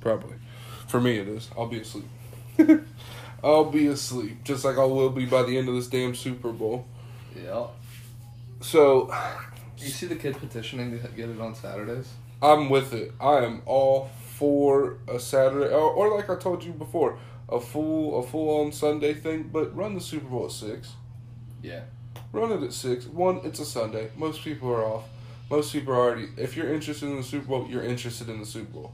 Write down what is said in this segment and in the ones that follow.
Probably. For me, it is. I'll be asleep. I'll be asleep, just like I will be by the end of this damn Super Bowl. Yeah. So, You see the kid petitioning to get it on Saturdays? I'm with it. I am all for a Saturday, or, or like I told you before, a full a full on Sunday thing. But run the Super Bowl at six. Yeah. Run it at six. One, it's a Sunday. Most people are off. Most people are already. If you're interested in the Super Bowl, you're interested in the Super Bowl.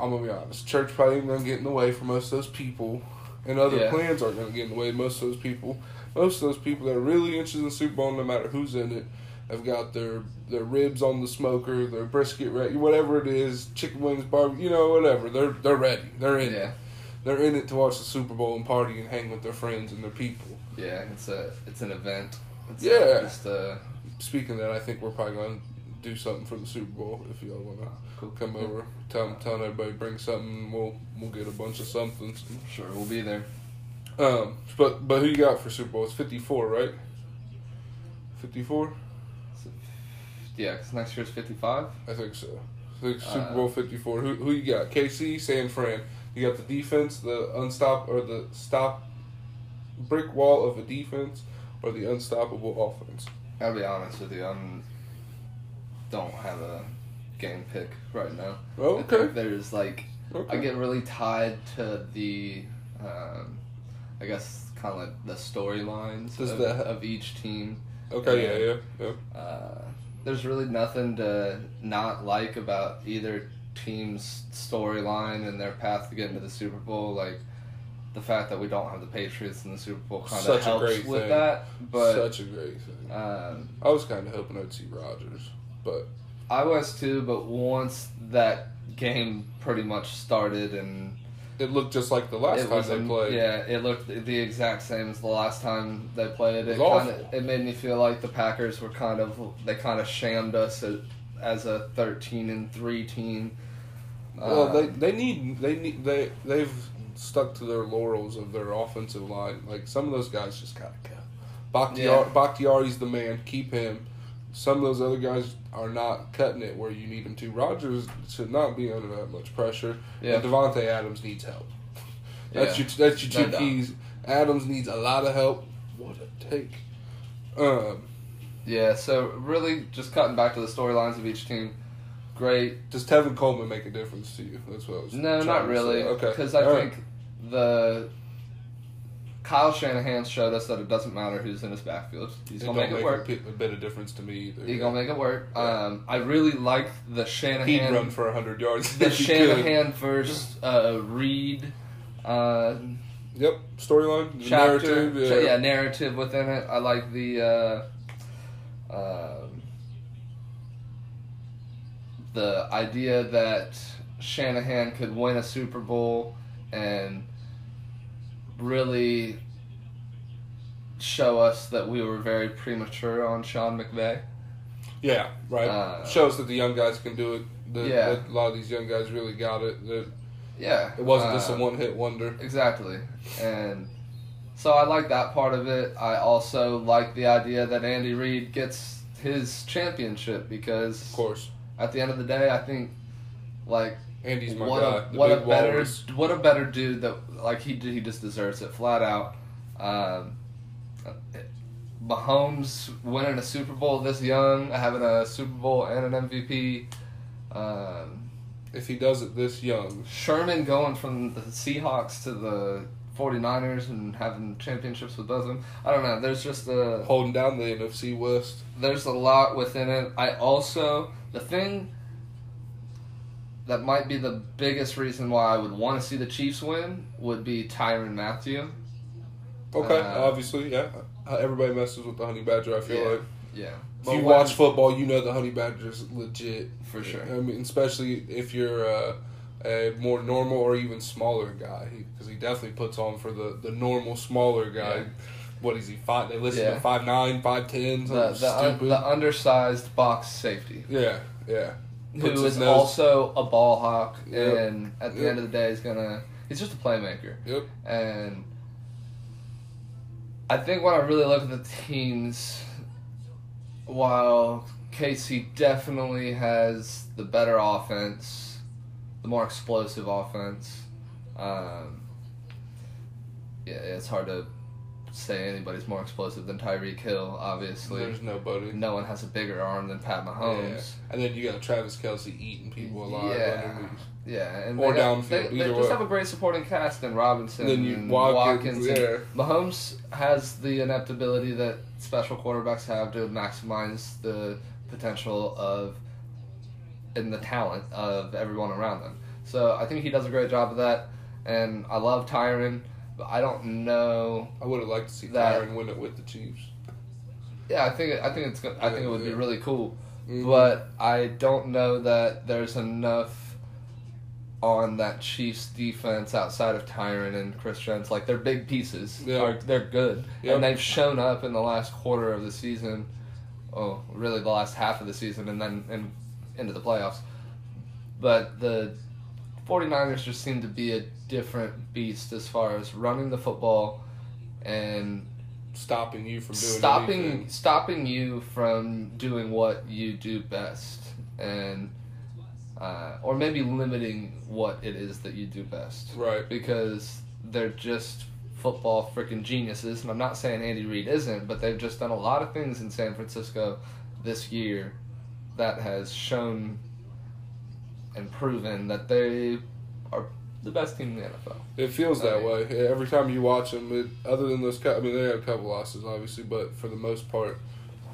I'm gonna be honest. Church probably ain't gonna get in the way for most of those people, and other Yeah. plans aren't gonna get in the way. of Most of those people, most of those people that are really interested in the Super Bowl, no matter who's in it, have got their their ribs on the smoker, their brisket ready, whatever it is, chicken wings, barbecue, you know, whatever. They're they're ready. They're in Yeah. it. They're in it to watch the Super Bowl and party and hang with their friends and their people. Yeah, it's a it's an event. It's Yeah. just uh Speaking of that, I think we're probably going to do something for the Super Bowl if y'all want to cool. come over. Tell telling everybody bring something. We'll we'll get a bunch of somethings. Sure, we'll be there. Um, but but who you got for Super Bowl? It's fifty four, right? Fifty four, Yeah, because next year's 55. I think so. I think Super Uh, Bowl fifty four. Who who you got? KC, San Fran. You got the defense, the unstop or the stop brick wall of a defense, or the unstoppable offense. I'll be honest with you, I don't have a game pick right now. Oh, I okay. there's like Okay. I get really tied to the, um, I guess, kind of like the storylines of, that- of each team. okay. Yeah. Yeah. Yeah. Uh, there's really nothing to not like about either team's storyline and their path to get into the Super Bowl. Like the fact that we don't have the Patriots in the Super Bowl kind Such of a helps great with thing. that. But Such a great thing. um, I was kind of hoping I'd see Rodgers, but I was too. But once that game pretty much started and it looked just like the last time was they played. Yeah, it looked the exact same as the last time they played. It It, kind of it made me feel like the Packers were kind of they kind of shamed us as, as a thirteen and three team. Well, Uh, they they need they need they they've stuck to their laurels of their offensive line. Like some of those guys just gotta go. Bakhtiari, Yeah. Bakhtiari's the man. Keep him. Some of those other guys are not cutting it where you need them to. Rodgers should not be under that much pressure. Yeah. And Davante Adams needs help. That's Yeah. your that's your two keys. Adams needs a lot of help. What a take. Um, yeah, so really just cutting back to the storylines of each team. Great. does Tevin Coleman make a difference to you? That's what I was. No, not really. Okay. Because I All right. think the Kyle Shanahan showed us that it doesn't matter who's in his backfield. He's gonna make it work. A, bit- a bit of difference to me either. He's gonna make it work. Yeah. Um, I really like the Shanahan. He'd run for hundred yards. the if he could. Shanahan versus uh, Reid uh, Yep, storyline, narrative. Yeah. yeah, narrative within it. I like the uh, um, the idea that Shanahan could win a Super Bowl and really show us that we were very premature on Sean McVay. Yeah, right. Uh, Shows that the young guys can do it. The, Yeah. that a lot of these young guys really got it. That Yeah, it wasn't just a uh, one hit wonder. Exactly. And so I like that part of it. I also like the idea that Andy Reid gets his championship because Of course, at the end of the day, I think like Andy's my what guy. a what a better walrus. what a better dude that like he he just deserves it flat out. Um, Mahomes winning a Super Bowl this young, having a Super Bowl and an MVP. Um, If he does it this young, Sherman going from the Seahawks to the 49ers and having championships with both of them. I don't know. There's just a holding down the NFC West. there's a lot within it. I also the thing that might be the biggest reason why I would want to see the Chiefs win would be Tyrann Mathieu. Okay, Uh, obviously, yeah. Everybody messes with the Honey Badger. I feel Yeah. like Yeah, if But you when- watch football, you know the Honey Badger's legit. for sure. I mean, especially if you're uh, a more normal or even smaller guy, because he, definitely puts on for the, the normal smaller guy. Yeah. What is he? Five? They listen Yeah. to five nine, five ten, The the, un, the undersized box safety. yeah, yeah. Who is also a ball hawk, Yep. and at the Yep. end of the day, is gonna. He's just a playmaker, Yep. and I think when I really look at the teams, while KC definitely has the better offense, the more explosive offense. Um, yeah, it's hard to say anybody's more explosive than Tyreek Hill. Obviously, There's nobody. no one has a bigger arm than Pat Mahomes. Yeah. And then you got Travis Kelce eating people alive. Yeah. underneath. Yeah, and Or they, downfield, they, they just way. have a great supporting cast in Robinson Then you- and Watkins, Watkins. and yeah. Mahomes has the ineptability that special quarterbacks have to maximize the potential of and the talent of everyone around them. So I think he does a great job of that, and I love Tyrann, but I don't know. I would have liked to see That- Tyrann win it with the Chiefs. Yeah, I think I think it's go- I think it would be really cool. Mhm. but I don't know that there's enough on that Chiefs defense outside of Tyrann and Chris Jones. Like they're big pieces. Yeah. Are, they're good, Yep. and they've shown up in the last quarter of the season. Oh, really, the last half of the season, and then and into the playoffs. But the 49ers just seem to be a different beast as far as running the football and stopping you from doing stopping anything. stopping you from doing what you do best and uh, or maybe limiting what it is that you do best Right. because they're just football freaking geniuses and I'm not saying Andy Reid isn't but they've just done a lot of things in San Francisco this year that has shown and proven that they are the best team in the NFL. It feels that I mean- way Yeah, every time you watch them. It, other than those, I mean, they had a couple losses, obviously, but for the most part,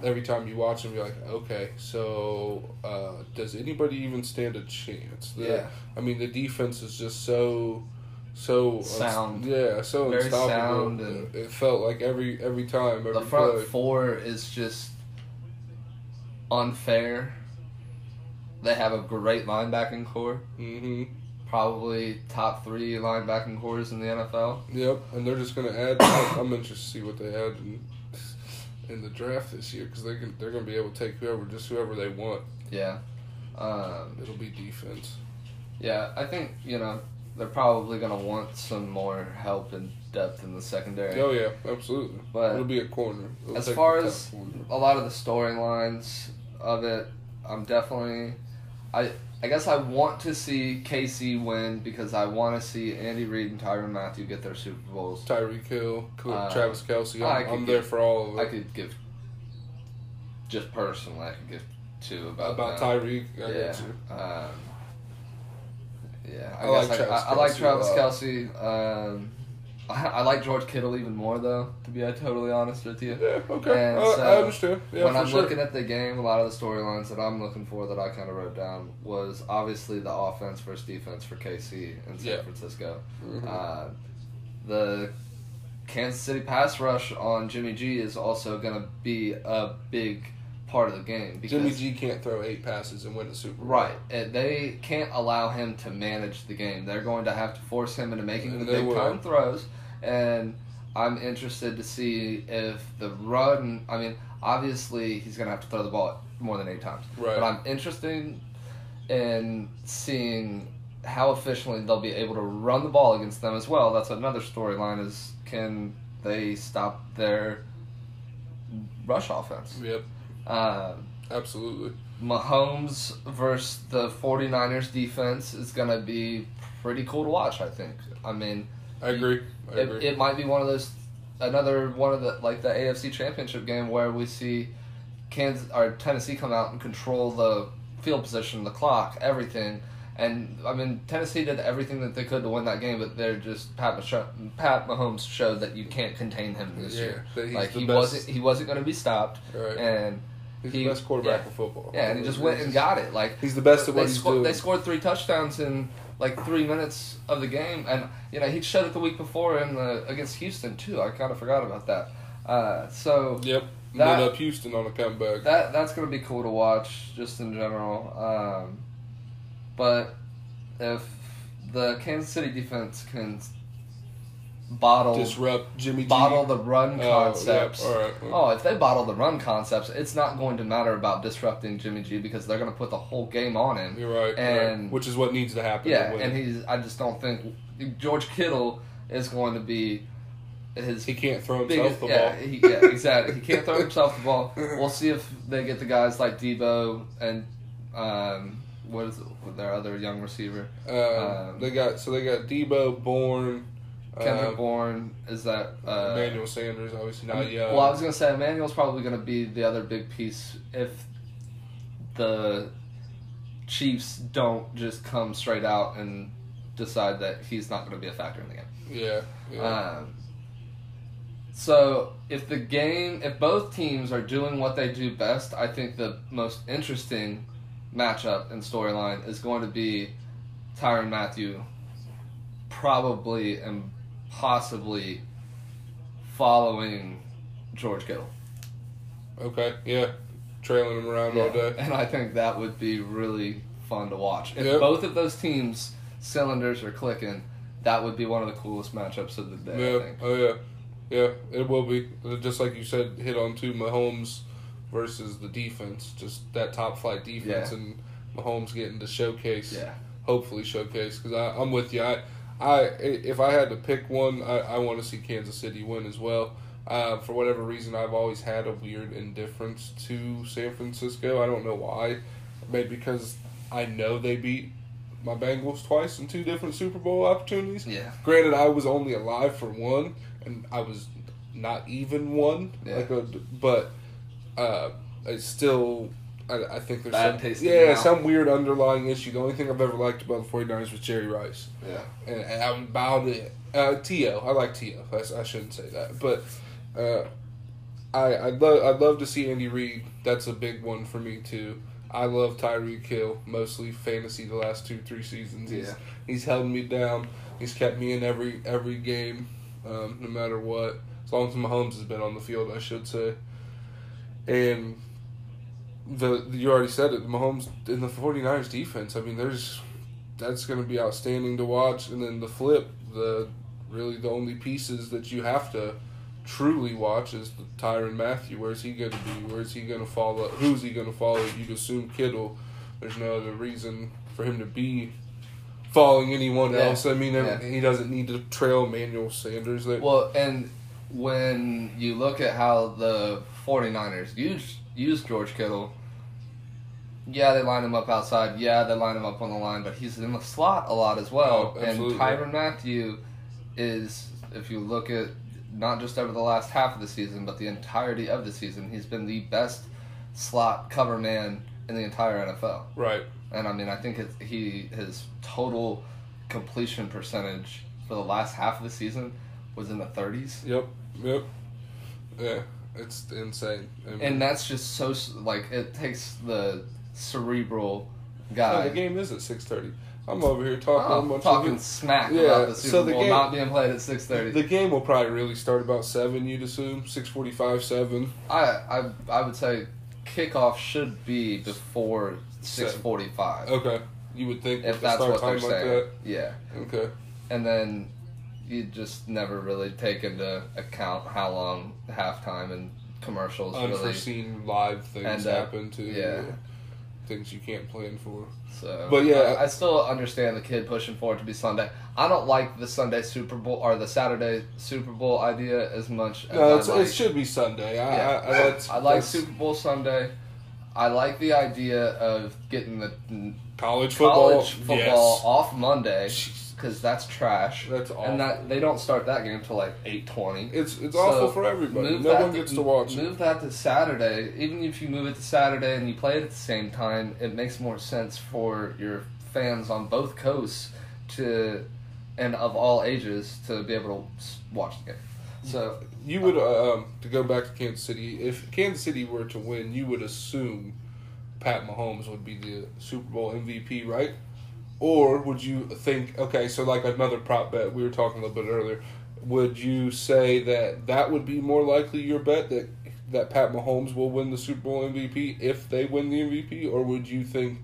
every time you watch them, you're like, okay, so uh, does anybody even stand a chance? The- Yeah. I mean, the defense is just so, so Sound. yeah, so Very unstoppable. sound and- it felt like every every time, every the front play. four is just unfair. They have a great linebacking core, hmm probably top three linebacking cores in the NFL. Yep, and they're just gonna add. I'm interested to see what they add in, in the draft this year because they can. They're gonna be able to take whoever, just whoever they want. Yeah, um, It'll be defense. yeah. I think you know they're probably gonna want some more help and depth in the secondary. Oh yeah, absolutely. But It'll be a corner. It'll as far as corner. a lot of the storylines of it, I'm definitely, I I guess I want to see KC win because I want to see Andy Reid and Tyrann Mathieu get their Super Bowls. Tyreek Hill, Uh, Travis Kelce, I'm, I'm give- there for all of it. I could give, just personally, I could give two about About. Tyreek, I yeah. Um, yeah, I, I like I, Travis I, I like Travis. Kelce. Um, I, I like George Kittle even more though. To be totally honest with you. Yeah, okay, And I, I so, understand. Yeah, when I'm sure. looking at the game, a lot of the storylines that I'm looking for that I kind of wrote down was obviously the offense versus defense for KC in San Yeah. Francisco. Mhm. Uh, the Kansas City pass rush on Jimmy G is also going to be a big part of the game because Jimmy G can't throw eight passes and win the Super Bowl. Right. And they can't allow him to manage the game. They're going to have to force him into making the big time throws. And I'm interested to see if the run. I mean, obviously he's going to have to throw the ball more than eight times. Right. But I'm interested in seeing how efficiently they'll be able to run the ball against them as well. That's another storyline. Is can they stop their rush offense? Yep, Um, absolutely. Mahomes versus the 49ers defense is going to be pretty cool to watch, I think. I mean, I agree. I it, agree. it might be one of those, another one of the, like the AFC Championship game where we see Kansas or Tennessee come out and control the field position, the clock, everything. And I mean, Tennessee did everything that they could to win that game, but they're just Pat, Pat Mahomes showed that you can't contain him this Yeah, year. Like he best- wasn't, he wasn't going to be stopped, Right. and He's he- the best quarterback yeah. in football. yeah, and he just went and got it. Like He's the best at they what he's scored, doing. They scored three touchdowns in like three minutes of the game, and you know he showed it the week before in the against Houston too. I kind of forgot about that. Uh, so Yep. That- Lit up Houston on a comeback. that that's gonna be cool to watch just in general. Um, but if the Kansas City defense can bottle Disrupt Jimmy G. bottle the run Oh, yeah, concepts. right. Oh, if they bottle the run concepts, it's not going to matter about disrupting Jimmy G because they're going to put the whole game on him. You're right. And- right. Which is what needs to happen. Yeah, and he's. I just don't think George Kittle is going to be his he can't throw himself biggest. the yeah, ball. he, yeah, exactly. He can't throw himself the ball. We'll see if they get the guys like Deebo and um, what is it, their other young receiver? Um, Um, they got so they got Deebo, Bourne, Kendrick um, Bourne. Is that uh, Emmanuel Sanders, obviously not young. Well, I was gonna say Emmanuel's probably gonna be the other big piece if the Chiefs don't just come straight out and decide that he's not gonna be a factor in the game. yeah, yeah. Um, so if the game, if both teams are doing what they do best, I think the most interesting matchup and storyline is going to be Tyrann Mathieu, probably and possibly following George Kittle. okay, yeah, trailing him around all day. And I think that would be really fun to watch. If Yep. both of those teams' cylinders are clicking, that would be one of the coolest matchups of the day. Yeah, oh yeah, yeah, it will be. Just like you said, hit on to Mahomes versus the defense, just that top flight defense, Yeah. and Mahomes getting to showcase. Yeah. hopefully showcase because I'm with you. I, I if I had to pick one, I, I want to see Kansas City win as well. Uh, for whatever reason, I've always had a weird indifference to San Francisco. I don't know why. Maybe because I know they beat my Bengals twice in two different Super Bowl opportunities. Yeah. Granted, I was only alive for one, and I was not even one. Yeah. Like a, but uh, it's still. I, I think there's Bad some, yeah, mouth. some weird underlying issue. The only thing I've ever liked about the 49ers was Jerry Rice. Yeah. And, and I'm about it. Uh, T.O. I like T.O. I, I shouldn't say that. But uh, I, I'd, love, I'd love to see Andy Reid. That's a big one for me, too. I love Tyreek Hill, mostly fantasy the last two, three seasons. He's, Yeah. he's held me down. He's kept me in every every game, um, no matter what. As long as Mahomes has been on the field, I should say. And the you already said it, Mahomes in the 49ers defense. I mean, there's that's going to be outstanding to watch. And then the flip, the really the only pieces that you have to truly watch is the Tyrann Mathieu. Where's he going to be? Where's he going to follow? Who's he going to follow? You'd assume Kittle. There's no other reason for him to be following anyone Yeah. else. I mean, Yeah. he doesn't need to trail Emmanuel Sanders. Well, and when you look at how the 49ers use, use George Kittle, yeah, they line him up outside. Yeah, they line him up on the line, but he's in the slot a lot as well. Oh, and. Tyrann Mathieu is, if you look at not just over the last half of the season, but the entirety of the season, he's been the best slot cover man in the entire NFL. right. And I mean, I think he his total completion percentage for the last half of the season was in the 30s. Yep. Yep. Yeah. It's insane. I mean, And that's just so like it takes the cerebral guy the game is at six thirty. I'm over here talking oh, a oh, talking of smack Yeah, about the so the Bowl game- not being played at six thirty. The game will probably really start about seven. You'd assume six forty-five, seven. I, I I would say kickoff should be before six forty five. Okay. You would think If that's what they're like saying, yeah. Okay. And then you just never really take into account how long halftime and commercials really. Unforeseen live things happen to yeah. Things you can't plan for. So, But yeah. I, I still understand the kid pushing for it to be Sunday. I don't like the Sunday Super Bowl or the Saturday Super Bowl idea as much as No, I like. it should be Sunday. I, Yeah. I, I, that's, I like that's Super Bowl Sunday. I like the idea of getting the college football. college football Yes. off Monday Jeez. Because that's trash. That's awful. And that they don't start that game till like eight twenty. It's it's So, awful for everybody. Move No that one gets to watch it. Move that to Saturday. Even if you move it to Saturday and you play it at the same time, it makes more sense for your fans on both coasts to, and of all ages, to be able to watch the game. So You would uh, um, to go back to Kansas City. If Kansas City were to win, you would assume Pat Mahomes would be the Super Bowl MVP, right? Or would you think okay, so like another prop bet we were talking a little bit earlier, would you say that that would be more likely your bet that that Pat Mahomes will win the Super Bowl MVP if they win the MVP, or would you think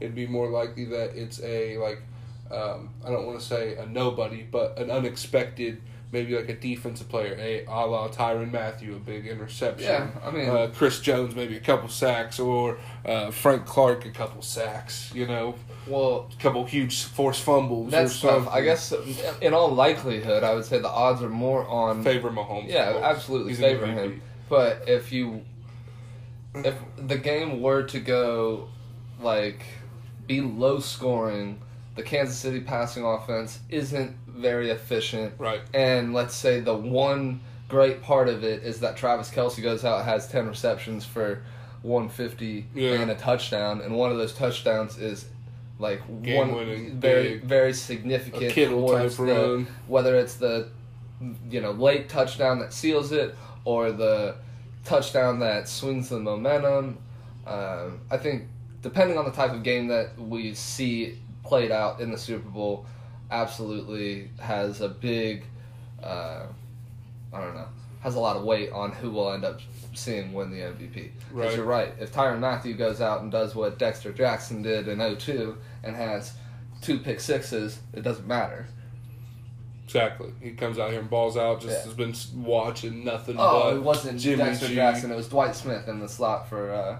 it'd be more likely that it's a like um, I don't want to say a nobody, but an unexpected, maybe like a defensive player, a a la Tyrann Mathieu, a big interception. Yeah, I mean- uh, Chris Jones maybe a couple sacks, or uh, Frank Clark a couple sacks. You know, well, a couple huge forced fumbles. that's or something. tough. I guess in all likelihood, I would say the odds are more on favor Mahomes. Yeah, absolutely He's favor him. But if you, if the game were to go, like, be low scoring. The Kansas City passing offense isn't very efficient. Right. And let's say the one great part of it is that Travis Kelce goes out has 10 receptions for 150 Yeah. and a touchdown, and one of those touchdowns is like Game-winning, one very big. very significant towards the whether it's the you know late touchdown that seals it or the touchdown that swings the momentum. Um, I think depending on the type of game that we see played out in the Super Bowl, absolutely has a big, uh, I don't know, has a lot of weight on who will end up seeing win the MVP. Because Right. you're right. If Tyrann Mathieu goes out and does what Dexter Jackson did in 02 and has two pick sixes, it doesn't matter. Exactly. He comes out here and balls out. Just Yeah. has been watching nothing Oh, but it wasn't Jimmy Dexter G. Jackson. It was Dwight Smith in the slot for uh,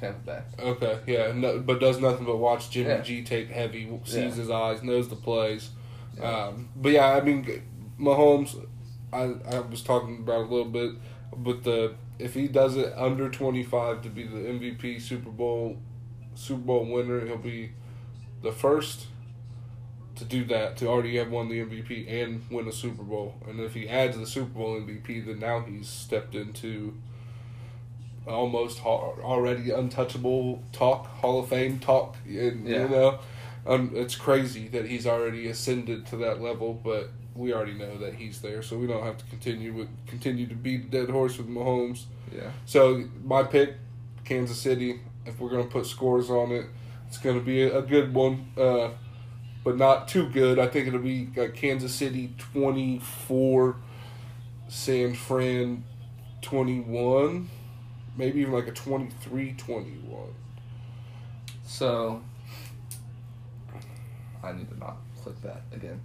Tampa Bay. Okay, yeah, no, but does nothing but watch Jimmy Yeah. G take heavy, sees Yeah. his eyes, knows the plays. Yeah. Um, but yeah, I mean, Mahomes, I I was talking about a little bit, but the if he does it under twenty five to be the MVP Super Bowl Super Bowl winner, he'll be the first to do that to already have won the MVP and win a Super Bowl. And if he adds the Super Bowl MVP, then now he's stepped into almost ha- already untouchable talk, Hall of Fame talk. And, Yeah. You know, um, it's crazy that he's already ascended to that level, but we already know that he's there, so we don't have to continue with continue to beat the dead horse with Mahomes. Yeah. So my pick, Kansas City. If we're gonna put scores on it, it's gonna be a, good one, uh, but not too good. I think it'll be like Kansas City twenty four, San Fran twenty one, maybe even like a 23-21. So I need to not click that again.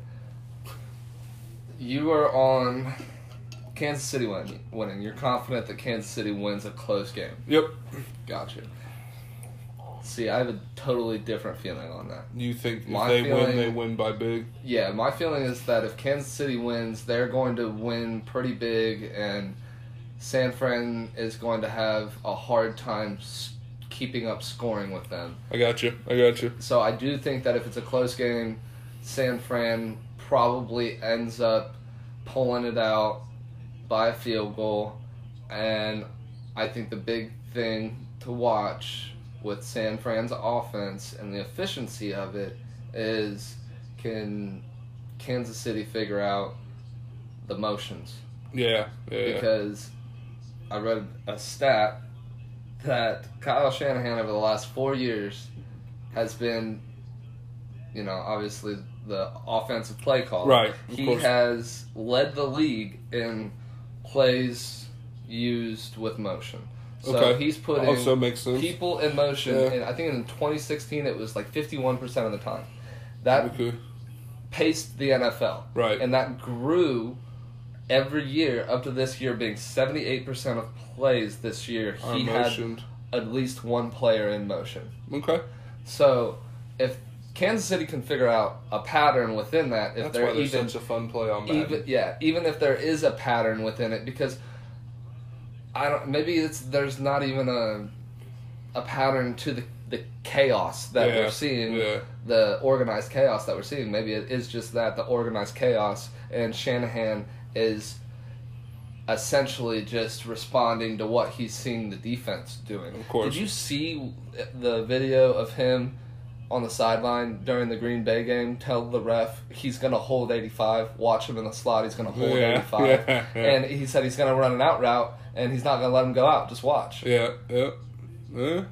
You are on Kansas City win, winning. You're confident that Kansas City wins a close game. Yep. Gotcha. See, I have a totally different feeling on that. You think if they feeling- win, they win by big? Yeah, my feeling is that if Kansas City wins, they're going to win pretty big, and San Fran is going to have a hard time keeping up scoring with them. I got you. I got you. So I do think that if it's a close game, San Fran probably ends up pulling it out by a field goal. And I think the big thing to watch with San Fran's offense and the efficiency of it is can Kansas City figure out the motions? Yeah. Yeah. yeah. because I read a stat that Kyle Shanahan over the last four years has been, you know, obviously the offensive play caller. Right, He course. has led the league in plays used with motion. So Okay. he's putting Also makes sense. people in motion. Yeah. And I think in 2016 it was like 51% of the time. That Okay. paced the NFL. Right. And that grew every year up to this year being 78% of plays this year he had at least one player in motion. Okay. So if Kansas City can figure out a pattern within that, if That's they're even such a fun play on Madden. even yeah, even if there is a pattern within it because I don't maybe it's there's not even a a pattern to the the chaos that Yeah, we're seeing yeah. the organized chaos that we're seeing maybe it is just that the organized chaos and Shanahan is essentially just responding to what he's seeing the defense doing. Of course. Did you see the video of him on the sideline during the Green Bay game tell the ref he's going to hold 85, watch him in the slot, he's going to hold Yeah, 85. yeah, yeah. And he said he's going to run an out route and he's not going to let him go out, just watch. Yeah. Yeah. Yeah.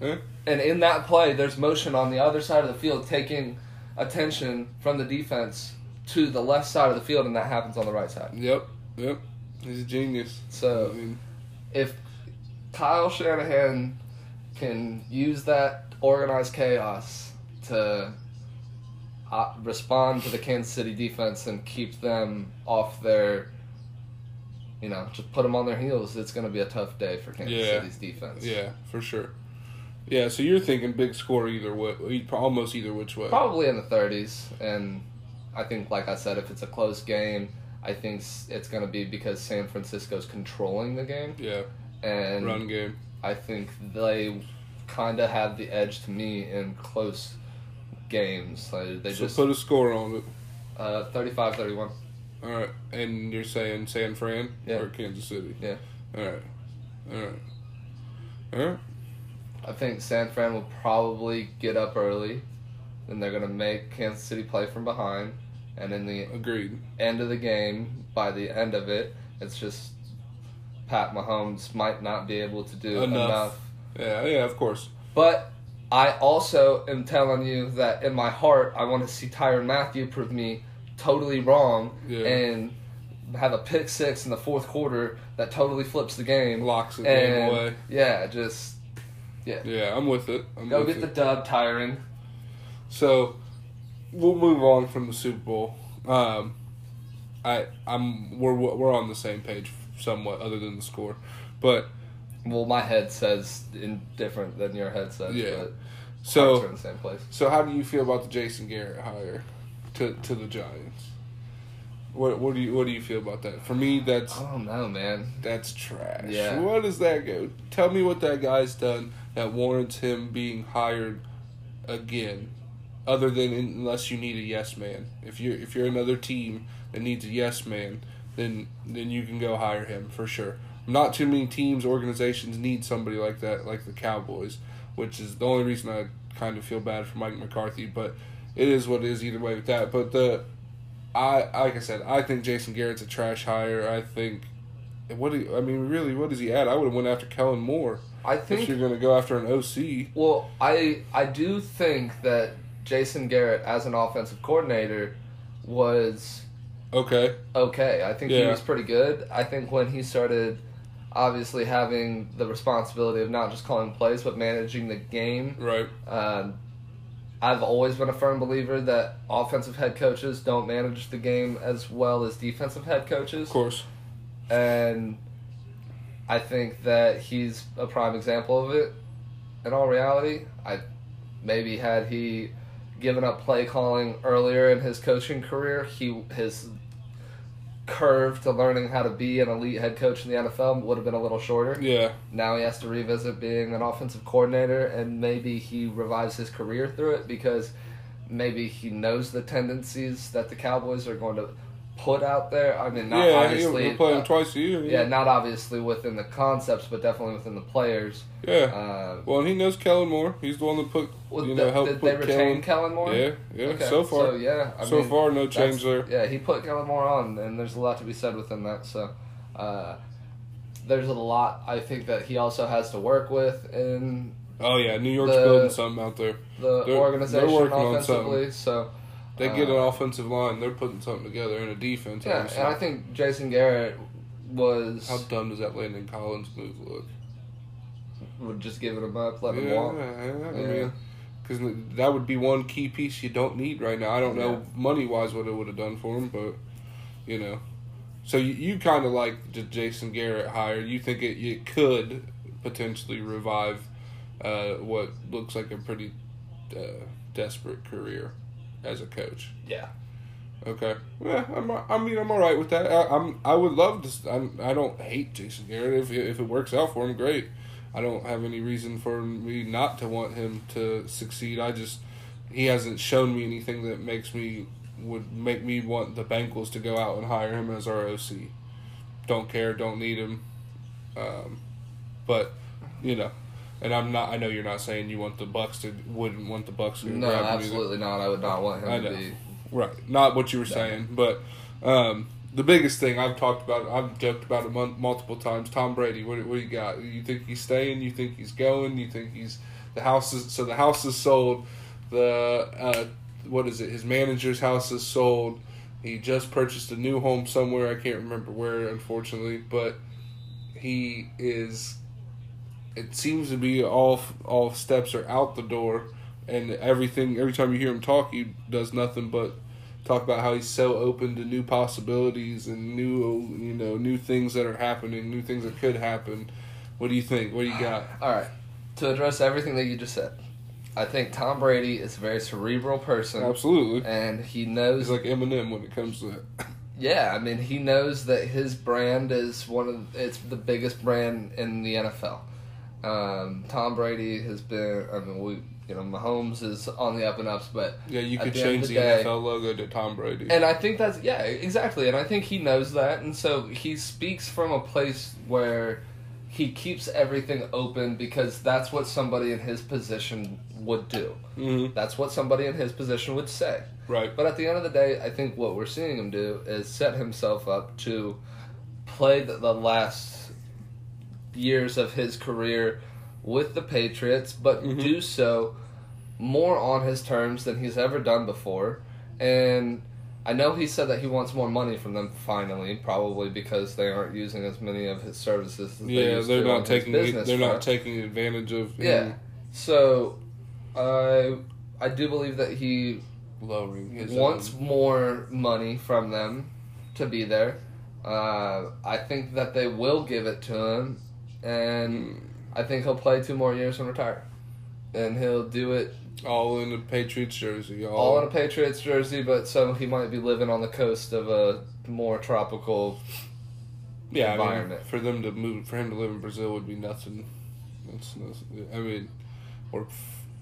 Yeah. And in that play, there's motion on the other side of the field taking attention from the defense to the left side of the field, and that happens on the right side. Yep. Yep. He's a genius. So, I mean, if Kyle Shanahan can use that organized chaos to uh, respond to the Kansas City defense and keep them off their, you know, just put them on their heels, it's going to be a tough day for Kansas Yeah. City's defense. yeah, for sure. Yeah, so you're thinking big score either way, almost either which way. Probably in the 30s, and I think, like I said, if it's a close game, I think it's going to be because San Francisco's controlling the game, Yeah, and run game. I think they kind of have the edge to me in close games. Like they So just put a score on it. uh, 35-31. All right, and you're saying San Fran Yeah. or Kansas City? Yeah. All right, all right, all right. I think San Fran will probably get up early, and they're gonna make Kansas City play from behind, and in the Agreed. end of the game, by the end of it, it's just Pat Mahomes might not be able to do Enough. enough. Yeah, yeah, of course. But I also am telling you that in my heart, I want to see Tyrann Mathieu prove me totally wrong Yeah. and have a pick six in the fourth quarter that totally flips the game. Locks the game away. yeah, just Yeah, I'm with it. I'm go with get it. the dub, Tyrann. So we'll move on from the Super Bowl. Um, I I'm we're we're on the same page somewhat, other than the score, but Well, my head says indifferent than your head says. Yeah. but so in the same place. so how do you feel about the Jason Garrett hire to to the Giants? What what do you what do you feel about that? For me, that's I don't know, man. that's trash. Yeah. What does that go? Tell me what that guy's done that warrants him being hired again, other than unless you need a yes man. If you're if you're another team that needs a yes man, then then you can go hire him for sure. Not too many teams organizations need somebody like that, like the Cowboys, which is the only reason I kind of feel bad for Mike McCarthy. But it is what it is either way with that. But the I like I said, I think Jason Garrett's a trash hire. I think what do you, I mean, really, what is he at? I would have went after Kellen Moore I think if you're going to go after an OC. Well, I I do think that Jason Garrett as an offensive coordinator was Okay, okay. I think he was pretty good. I think when he started obviously having the responsibility of not just calling plays but managing the game, right. um, I've always been a firm believer that offensive head coaches don't manage the game as well as defensive head coaches Of course. and I think that he's a prime example of it. In all reality, I maybe had he given up play calling earlier in his coaching career, he his curve to learning how to be an elite head coach in the NFL would have been a little shorter. Yeah. Now he has to revisit being an offensive coordinator, and maybe he revives his career through it because maybe he knows the tendencies that the Cowboys are going to put out there. I mean, not yeah, obviously. you're playing uh, twice a year. yeah, not obviously within the concepts, but definitely within the players. Yeah. Uh, well, he knows Kellen Moore. He's the one that put, well, you know, helped did they put retain Kellen. Kellen Moore? Yeah, yeah. Okay, So far, So yeah, I so mean, far, no change there. Yeah, he put Kellen Moore on, and there's a lot to be said within that. So, uh, there's a lot I think that he also has to work with in Oh yeah, New York's The- building something out there. the They're- organization they're working on offensively. So, They get an Uh, offensive line. They're putting something together in a defense. yeah, obviously. and I think Jason Garrett was How dumb does that Landon Collins move look? would just giving him up, letting yeah, him walk. yeah, I Yeah. mean, because that would be one key piece you don't need right now. I don't know Yeah. money wise what it would have done for him, but you know. So you, you kind of like the Jason Garrett hire. You think it, it could potentially revive uh, what looks like a pretty uh, desperate career as a coach. Yeah. Okay. Yeah, I'm. I mean, I'm all right with that. I, I'm. I would love to. I'm, I don't hate Jason Garrett. If it- if it works out for him, great. I don't have any reason for me not to want him to succeed. I just he hasn't shown me anything that makes me would make me want the Bengals to go out and hire him as our OC. Don't care. Don't need him. Um, but you know, and I'm not. I know you're not saying you want the Bucks to wouldn't want the Bucks to No, grab him either. absolutely not. I would not want him to be. Right, not what you were saying, but um, the biggest thing I've talked about, I've joked about it multiple times. Tom Brady, what, what do you got? You think he's staying? You think he's going? You think he's the house is so the house is sold. The uh, what is it? His manager's house is sold. He just purchased a new home somewhere. I can't remember where, unfortunately, but he is. It seems to be all all steps are out the door and everything every time you hear him talk he does nothing but talk about how he's so open to new possibilities and new you know new things that are happening new things that could happen what do you think what do you got All right. To address everything that you just said, I think Tom Brady is a very cerebral person, absolutely and he knows. he's like eminem when it comes to that yeah, I mean, he knows that his brand is one of it's the biggest brand in the NFL. Um, Tom Brady has been. I mean, we you know, Mahomes is on the up and ups, but Yeah, you could the change the, day- NFL logo to Tom Brady. and I think that's yeah, exactly. And I think he knows that, and so he speaks from a place where he keeps everything open because that's what somebody in his position would do. hmm That's what somebody in his position would say. Right. But at the end of the day, I think what we're seeing him do is set himself up to play the, the last years of his career with the Patriots, but Mhm. do so more on his terms than he's ever done before. And I know he said that he wants more money from them finally, probably because they aren't using as many of his services as they Yeah, used they're not taking business they're not taking advantage of him Yeah. So I I do believe that he lowering wants own- more money from them to be there. Uh, I think that they will give it to him, and I think he'll play two more years and retire. And he'll do it all in a Patriots jersey. All, all in a Patriots jersey, but so he might be living on the coast of a more tropical. yeah, I mean, environment. for them to move for him to live in Brazil would be nothing. That's nothing. I mean, or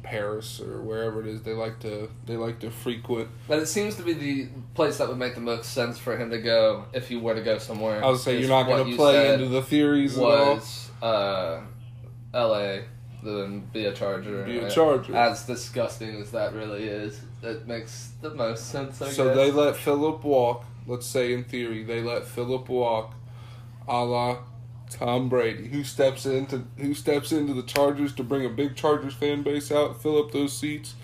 Paris or wherever it is they like to they like to frequent. But it seems to be the place that would make the most sense for him to go if he were to go somewhere. I would say you're not going to play into the theories at all. Uh, L.A. Then be a Charger. Be a Uh, Charger. As disgusting as that really is, it makes the most sense. I So guess. they let Philip walk. Let's say in theory they let Philip walk, a la Tom Brady, who steps into who steps into the Chargers to bring a big Chargers fan base out, fill up those seats.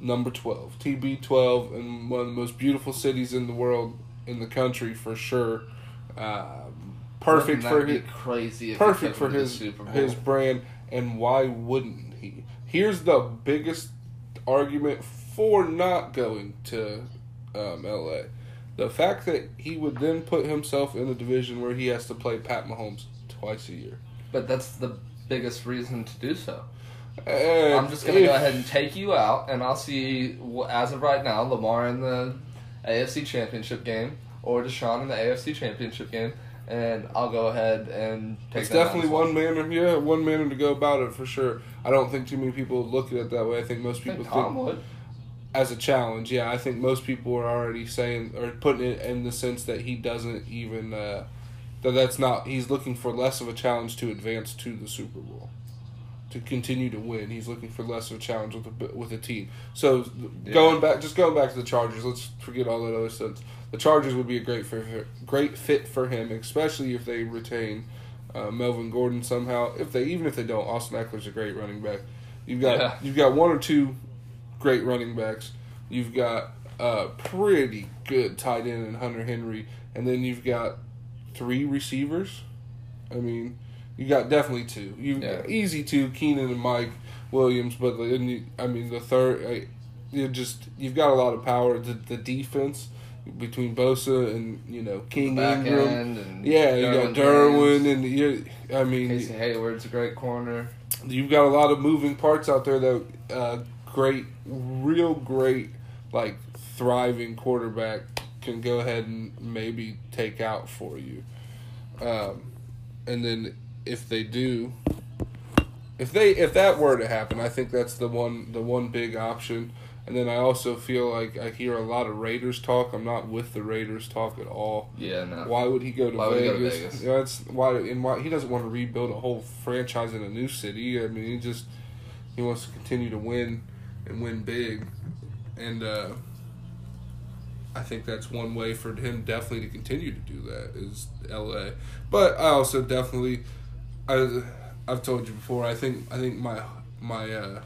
Number twelve, TB twelve, and one of the most beautiful cities in the world, in the country for sure. Um, perfect for his crazy. Perfect for took him to the his his brand, and why wouldn't he? Here's the biggest argument for not going to um, L.A. The fact that he would then put himself in a division where he has to play Pat Mahomes twice a year. But that's the biggest reason to do so. And I'm just gonna if- go ahead and take you out, and I'll see as of right now Lamar in the AFC Championship game or Deshaun in the AFC Championship game, and I'll go ahead and take. It's definitely well. one manner, yeah, one manner to go about it for sure. I don't think too many people look at it that way. I think most I people think think would. as a challenge. Yeah, I think most people are already saying or putting it in the sense that he doesn't even uh, that that's not. He's looking for less of a challenge to advance to the Super Bowl, to continue to win. He's looking for less of a challenge with a with a team. So Yeah. going back, just going back to the Chargers. Let's forget all that other stuff. The Chargers would be a great for great fit for him, especially if they retain. Uh, Melvin Gordon somehow. If they even if they don't, Austin Ekeler's a great running back. You've got Yeah. you've got one or two great running backs. You've got a pretty good tight end in Hunter Henry, and then you've got three receivers. I mean, you got definitely two. You Yeah. easy two, Keenan and Mike Williams, but then you, I mean the third, you just you've got a lot of power. The the defense between Bosa and you know King Ingram. and Yeah, you got Derwin and you. I mean, Casey Hayward's a great corner. you've got a lot of moving parts out there that uh, great, real great, like thriving quarterback can go ahead and maybe take out for you. Um, and then if they do, if they if that were to happen, I think that's the one the one big option. And then I also feel like I hear a lot of Raiders talk. I'm not with the Raiders talk at all. Yeah, no. Why would he go to Why would he go Vegas? to Vegas? You know, that's why and why he doesn't want to rebuild a whole franchise in a new city. I mean, he just he wants to continue to win and win big, and uh, I think that's one way for him definitely to continue to do that is L.A. But I also definitely, I I've told you before. I think I think my my uh,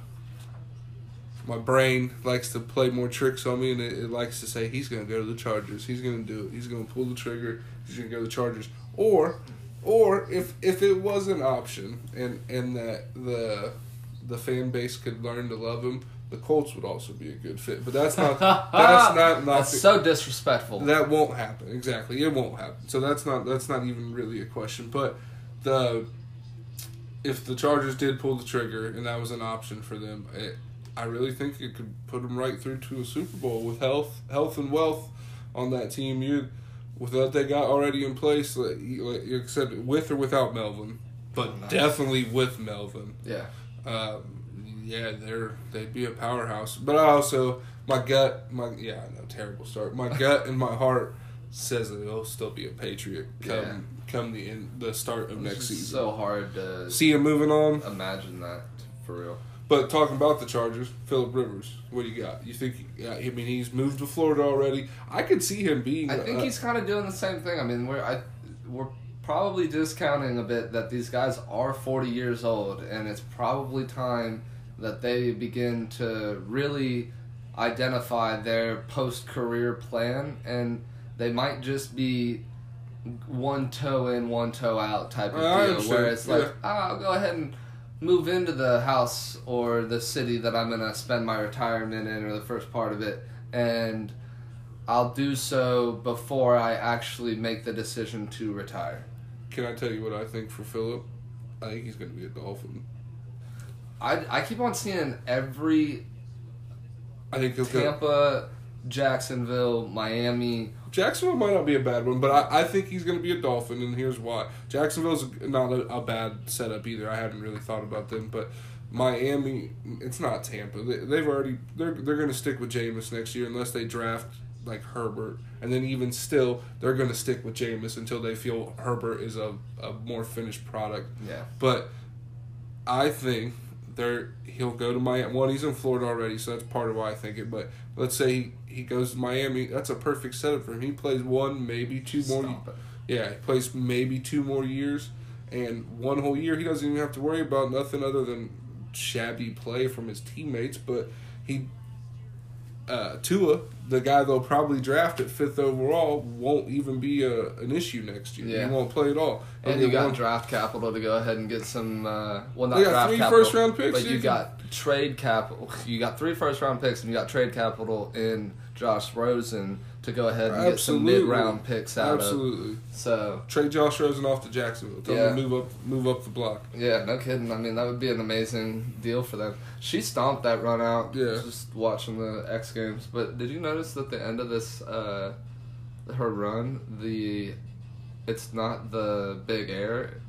my brain likes to play more tricks on me, and it, it likes to say he's going to go to the Chargers. He's going to do it. He's going to pull the trigger. He's going to go to the Chargers. Or, or if if it was an option, and and that the the fan base could learn to love him, the Colts would also be a good fit. But that's not that's not not That's the- so disrespectful. that won't happen. Exactly, it won't happen. So that's not that's not even really a question. But the if the Chargers did pull the trigger and that was an option for them, it, I really think it could put them right through to a Super Bowl with health, health and wealth on that team. You with what they got already in place, like, you- like you said, with or without Melvin, but Nice. definitely with Melvin. yeah. Um, yeah, they're they'd be a powerhouse. But I also my gut, my yeah, I know terrible start. My gut and my heart says that they'll still be a Patriot come Yeah. come the end, the start of next season. so hard to See him moving on. imagine that for real. But talking about the Chargers, Philip Rivers, what do you got? You think? Yeah, I mean, he's moved to Florida already. I could see him being. I think uh, he's kind of doing the same thing. I mean, we're I, we're probably discounting a bit that these guys are 40 years old, and it's probably time that they begin to really identify their post career plan, and they might just be one toe in, one toe out type of I deal, understand, where it's like, yeah. ah, I'll go ahead and move into the house or the city that I'm gonna spend my retirement in, or the first part of it, and I'll do so before I actually make the decision to retire. Can I tell you what I think for Philip? I think he's going to be a Dolphin. I, I keep on seeing every I think. Tampa, Jacksonville, Miami. Jacksonville might not be a bad one, but I, I think he's going to be a Dolphin, and here's why. Jacksonville's not a, a bad setup either. I hadn't really thought about them, but Miami, it's not Tampa. They, they've already they're they're going to stick with Jameis next year unless they draft like Herbert, and then even still they're going to stick with Jameis until they feel Herbert is a, a more finished product. Yeah. But I think there he'll go to Miami. One, he's in Florida already, so that's part of why I think it. But let's say he, goes to Miami. That's a perfect setup for him. He plays one, maybe two more. It. Yeah, he plays maybe two more years, and one whole year he doesn't even have to worry about nothing other than shabby play from his teammates. But he, uh, Tua, the guy they'll probably draft at fifth overall, won't even be a, an issue next year. Yeah. He won't play at all. He'll And you got draft capital to go ahead and get some. Uh, well, not They got three capital, first-round picks, but you you can- got trade capital. You got three first round picks, and you got trade capital in Josh Rosen to go ahead and get some Absolutely. mid round picks out of. Absolutely. So Trade Josh Rosen off to Jacksonville. Tell Yeah. to move up, move up the block. yeah, no kidding. I mean, that would be an amazing deal for them. She stomped that run out. Yeah. Just watching the X Games. But did you notice at the end of this, uh, her run, the, it's not the big air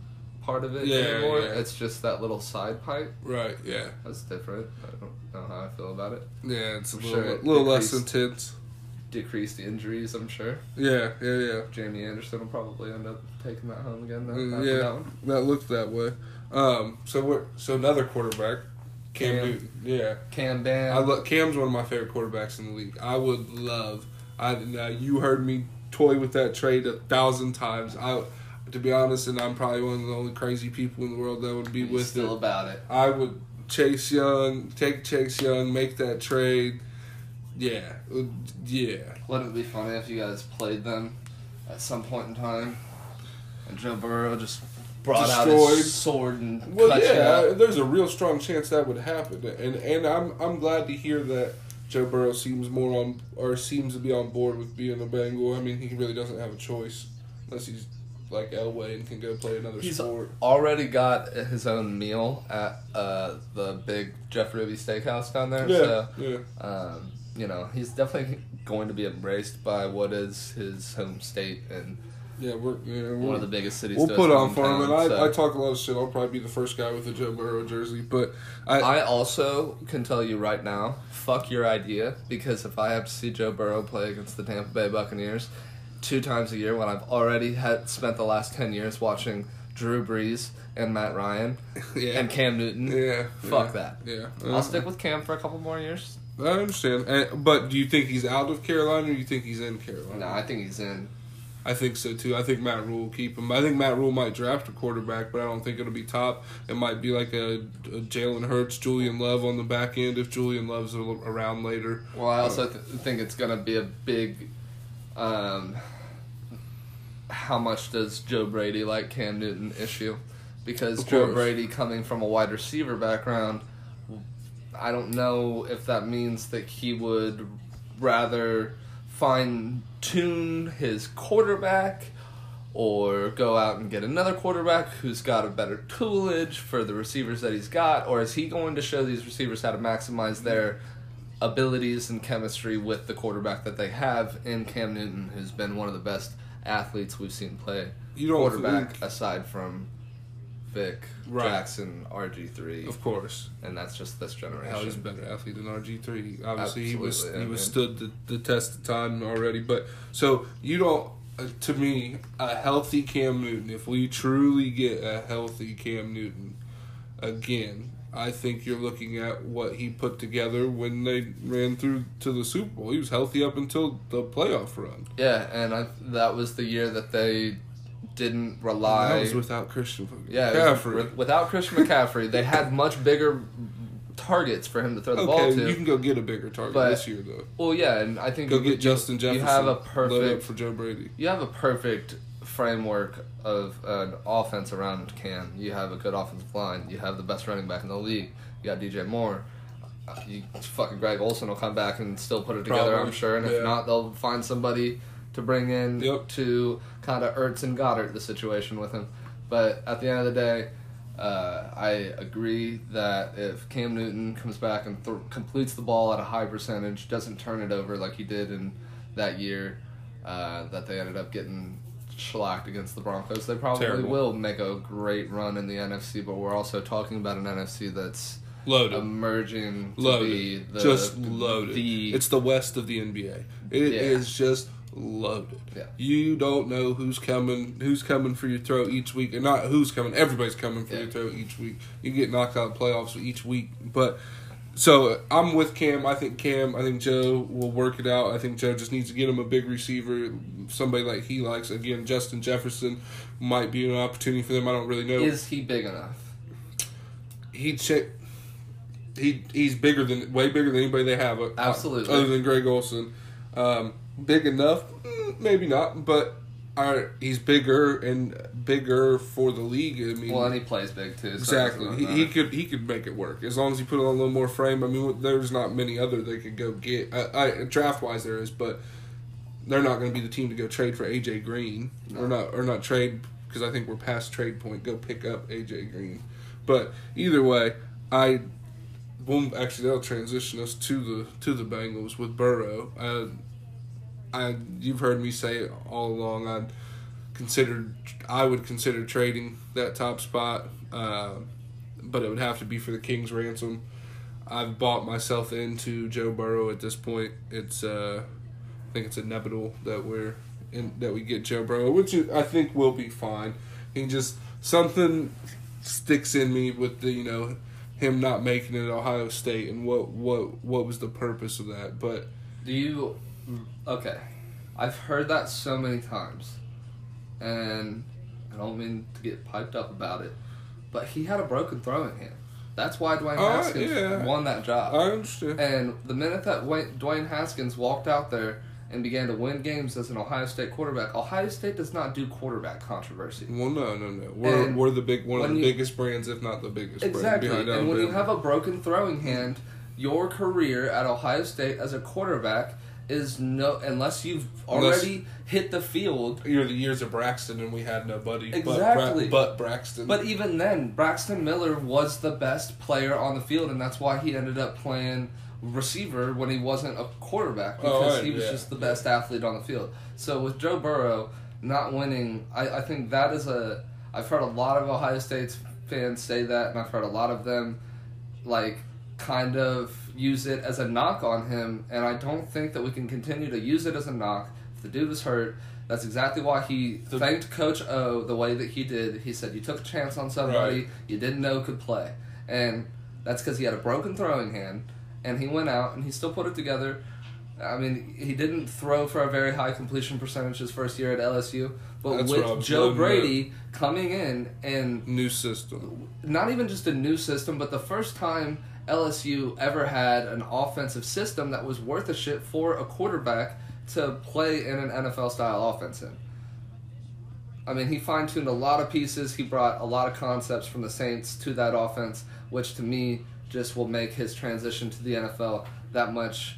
part of it Yeah, anymore. yeah. It's just that little side pipe. Right. Yeah. That's different. I don't know how I feel about it. Yeah. It's a little, sure it little less decreased- intense. Decreased injuries, I'm sure. Yeah. Yeah. Yeah. Jamie Anderson will probably end up taking that home again. Though, yeah. that. That looked that way. Um. So we're so another quarterback, Cam, Cam. Newton. Yeah. Cam Bam. I lo- Cam's one of my favorite quarterbacks in the league. I would love. I now you heard me toy with that trade a thousand times. I, to be honest, and I'm probably one of the only crazy people in the world that would be He's with still it. about it. I would Chase Young, take Chase Young, make that trade. Yeah, yeah. Wouldn't it be funny if you guys played them at some point in time, and Joe Burrow just brought out Destroyed. his sword and Well, cut you yeah. up? There's a real strong chance that would happen, and and I'm I'm glad to hear that Joe Burrow seems more on or seems to be on board with being a Bengal. I mean, he really doesn't have a choice unless he's like Elway and can go play another He's sport. already got his own meal at uh, the big Jeff Ruby Steakhouse down there. Yeah, So, yeah. um, you know, he's definitely going to be embraced by what is his home state and Yeah, we're one we're, of the biggest cities. we'll put on for him, and I, so. I talk a lot of shit. I'll probably be the first guy with a Joe Burrow jersey, but I, I also can tell you right now, fuck your idea, because if I have to see Joe Burrow play against the Tampa Bay Buccaneers two times a year when I've already had spent the last ten years watching Drew Brees and Matt Ryan yeah, and Cam Newton, yeah, fuck yeah, that. Yeah, I'll uh-huh. stick with Cam for a couple more years. I understand, and, but do you think he's out of Carolina, or do you think he's in Carolina? No, I think he's in. I think so too. I think Matt Rhule will keep him. I think Matt Rhule might draft a quarterback, but I don't think it'll be top. It might be like a, a Jalen Hurts, Julian Love on the back end if Julian Love's around later. Well, I also th- think it's going to be a big. Um, how much does Joe Brady like Cam Newton issue? Because Joe. Brady, coming from a wide receiver background, I don't know if that means that he would rather fine tune his quarterback or go out and get another quarterback who's got a better toolage for the receivers that he's got, or is he going to show these receivers how to maximize their abilities and chemistry with the quarterback that they have? In Cam Newton, who's been one of the best athletes we've seen play You don't quarterback think- aside from Vick, Right. Jackson, RG three, Of course. and that's just this generation. Hell, he's a better athlete than RG three. Obviously, he was Absolutely, he yeah, withstood the, the test of time already. But so you don't. Uh, to me, a healthy Cam Newton. If we truly get a healthy Cam Newton, again, I think you're looking at what he put together when they ran through to the Super Bowl. He was healthy up until the playoff run. Yeah, and I, that was the year that they didn't rely. that was without Christian yeah, was McCaffrey. with- without Christian McCaffrey, they had much bigger targets for him to throw the ball to. you can go get a bigger target But- this year though. well, yeah, and I think Go you- get you- Justin Jefferson. You have a perfect for Joe Brady. you have a perfect framework of an offense around Cam. You have a good offensive line. You have the best running back in the league. You got DJ Moore. Uh, You fucking Greg Olsen will come back and still put it together, Probably, I'm sure. And if not, they'll find somebody to bring in Yep. to kind of Ertz and Goedert the situation with him. But at the end of the day, uh, I agree that if Cam Newton comes back and th- completes the ball at a high percentage, doesn't turn it over like he did in that year uh, that they ended up getting shellacked against the Broncos, they probably Terrible. will make a great run in the NFC. But we're also talking about an NFC that's Loaded. emerging to loaded. be the just loaded. The, it's the West of the NBA. It is Yeah. just loaded. Yeah. You don't know who's coming, who's coming for your throat each week, and not who's coming. Everybody's coming for Yeah. your throat each week. You get knocked out of playoffs each week, but. So I'm with Cam. I think Cam. I think Joe will work it out. I think Joe just needs to get him a big receiver, somebody like he likes. Again, Justin Jefferson might be an opportunity for them. I don't really know. is he big enough? he check he he's bigger than way bigger than anybody they have. uh, Absolutely. Other than Greg Olsen, um, big enough, Mm, maybe not, but he's bigger and bigger for the league. I mean, Well, and he plays big too. So exactly. He, he could he could make it work as long as he put on a little more frame. I mean, there's not many other they could go get. Uh, I, draft wise, there is, but they're not going to be the team to go trade for AJ Green No. or not or not trade because I think we're past trade point. Go pick up AJ Green, but either way, I will actually that'll transition us to the to the Bengals with Burrow. Uh, I you've heard me say all along. I considered I would consider trading that top spot, uh, but it would have to be for the King's ransom. I've bought myself into Joe Burrow at this point. It's uh, I think it's inevitable that we're in that we get Joe Burrow, which I think will be fine. He just something sticks in me with the you know him not making it at Ohio State and what what what was the purpose of that. But Do you? Okay, I've heard that so many times, and I don't mean to get piped up about it, but he had a broken throwing hand. That's why Dwayne Uh, Haskins yeah. won that job. I understand. And the minute that Dwayne Haskins walked out there and began to win games as an Ohio State quarterback, Ohio State does not do quarterback controversy. Well, no, no, no. We're And we're the big one of the you- biggest brands, if not the biggest Exactly. brand behind And when you have a broken throwing hand, your career at Ohio State as a quarterback is no unless you've Unless- already hit the field. You're the years of Braxton, and we had nobody. Exactly. But, Bra- but Braxton. But even then, Braxton Miller was the best player on the field, and that's why he ended up playing receiver when he wasn't a quarterback Oh, because right, he was yeah. just the best athlete on the field. So with Joe Burrow not winning, I, I think that is a. I've heard a lot of Ohio State's fans say that, and I've heard a lot of them like kind of use it as a knock on him, and I don't think that we can continue to use it as a knock. If the dude was hurt, that's exactly why he The- thanked Coach O the way that he did. He said, "You took a chance on somebody Right. you didn't know could play," and that's because he had a broken throwing hand, and he went out and he still put it together. I mean, he didn't throw for a very high completion percentage his first year at LSU, but That's with Joe Brady coming in and new system. not even just a new system, but the first time LSU ever had an offensive system that was worth a shit for a quarterback to play in an NFL style offense in. I mean, he fine tuned a lot of pieces. He brought a lot of concepts from the Saints to that offense, which to me just will make his transition to the NFL that much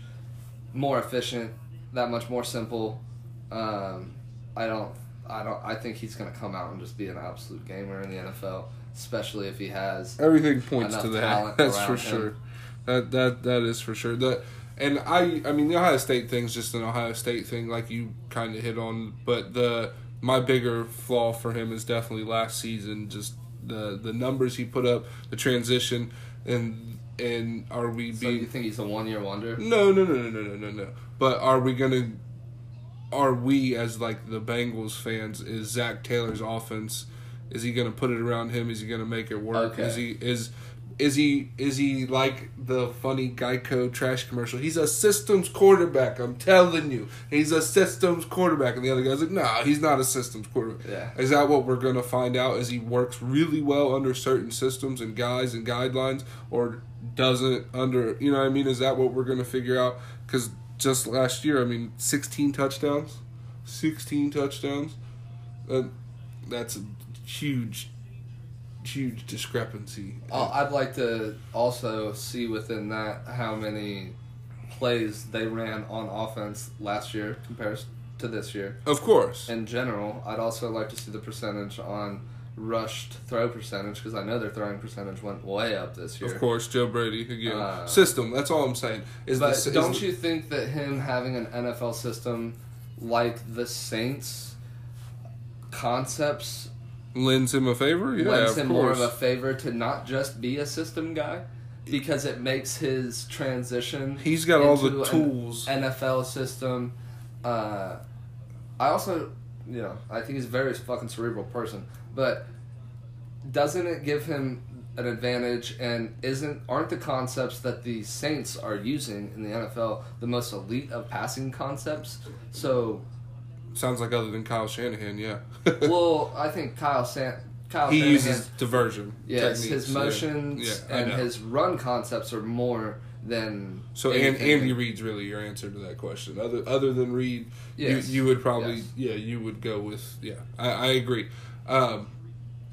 more efficient, that much more simple. Um, I don't, I don't, I think he's going to come out and just be an absolute gamer in the NFL, especially if he has. Everything points to that. That's for around sure. That that that is for sure. That and I I mean the Ohio State thing's just an Ohio State thing, like you kind of hit on. But the my bigger flaw for him is definitely last season. Just the the numbers he put up, the transition, and and are we So being you think he's a one year wonder? no, no, no, no, no, no, no, no. But are we gonna? Are we as like the Bengals fans? Is Zac Taylor's offense? Is he gonna put it around him? Is he gonna make it work? Okay. Is he is? Is he is he like the funny Geico trash commercial? He's a systems quarterback. I'm telling you, he's a systems quarterback. And the other guy's like, Nah, he's not a systems quarterback. Yeah. Is that what we're gonna find out? Is he works really well under certain systems and guys and guidelines, or doesn't under? You know what I mean? Is that what we're gonna figure out? Because just last year, I mean, sixteen touchdowns, sixteen touchdowns. Uh, that's huge, huge discrepancy. Oh, I'd like to also see within that how many plays they ran on offense last year compared to this year. Of course, In general, I'd also like to see the percentage on rushed throw percentage because I know their throwing percentage went way up this year. of course, Joe Brady again. Uh, System. That's all I'm saying. Is But the, don't the- you think that him having an NFL system like the Saints concepts lends him a favor? Yeah, lends him course. more of a favor to not just be a system guy because it makes his transition He's got all the tools. NFL system. Uh, I also, you know, I think he's a very fucking cerebral person, but doesn't it give him an advantage? And isn't aren't the concepts that the Saints are using in the NFL the most elite of passing concepts? So, Sounds like other than Kyle Shanahan, yeah. well, I think Kyle San. Kyle he Shanahan- uses diversion. Yes, his motions Yeah, I and his run concepts are more than So and Andy Reid's really your answer to that question. Other other than Reid, Yes. you you would probably Yes. yeah you would go with yeah I, I agree. Um,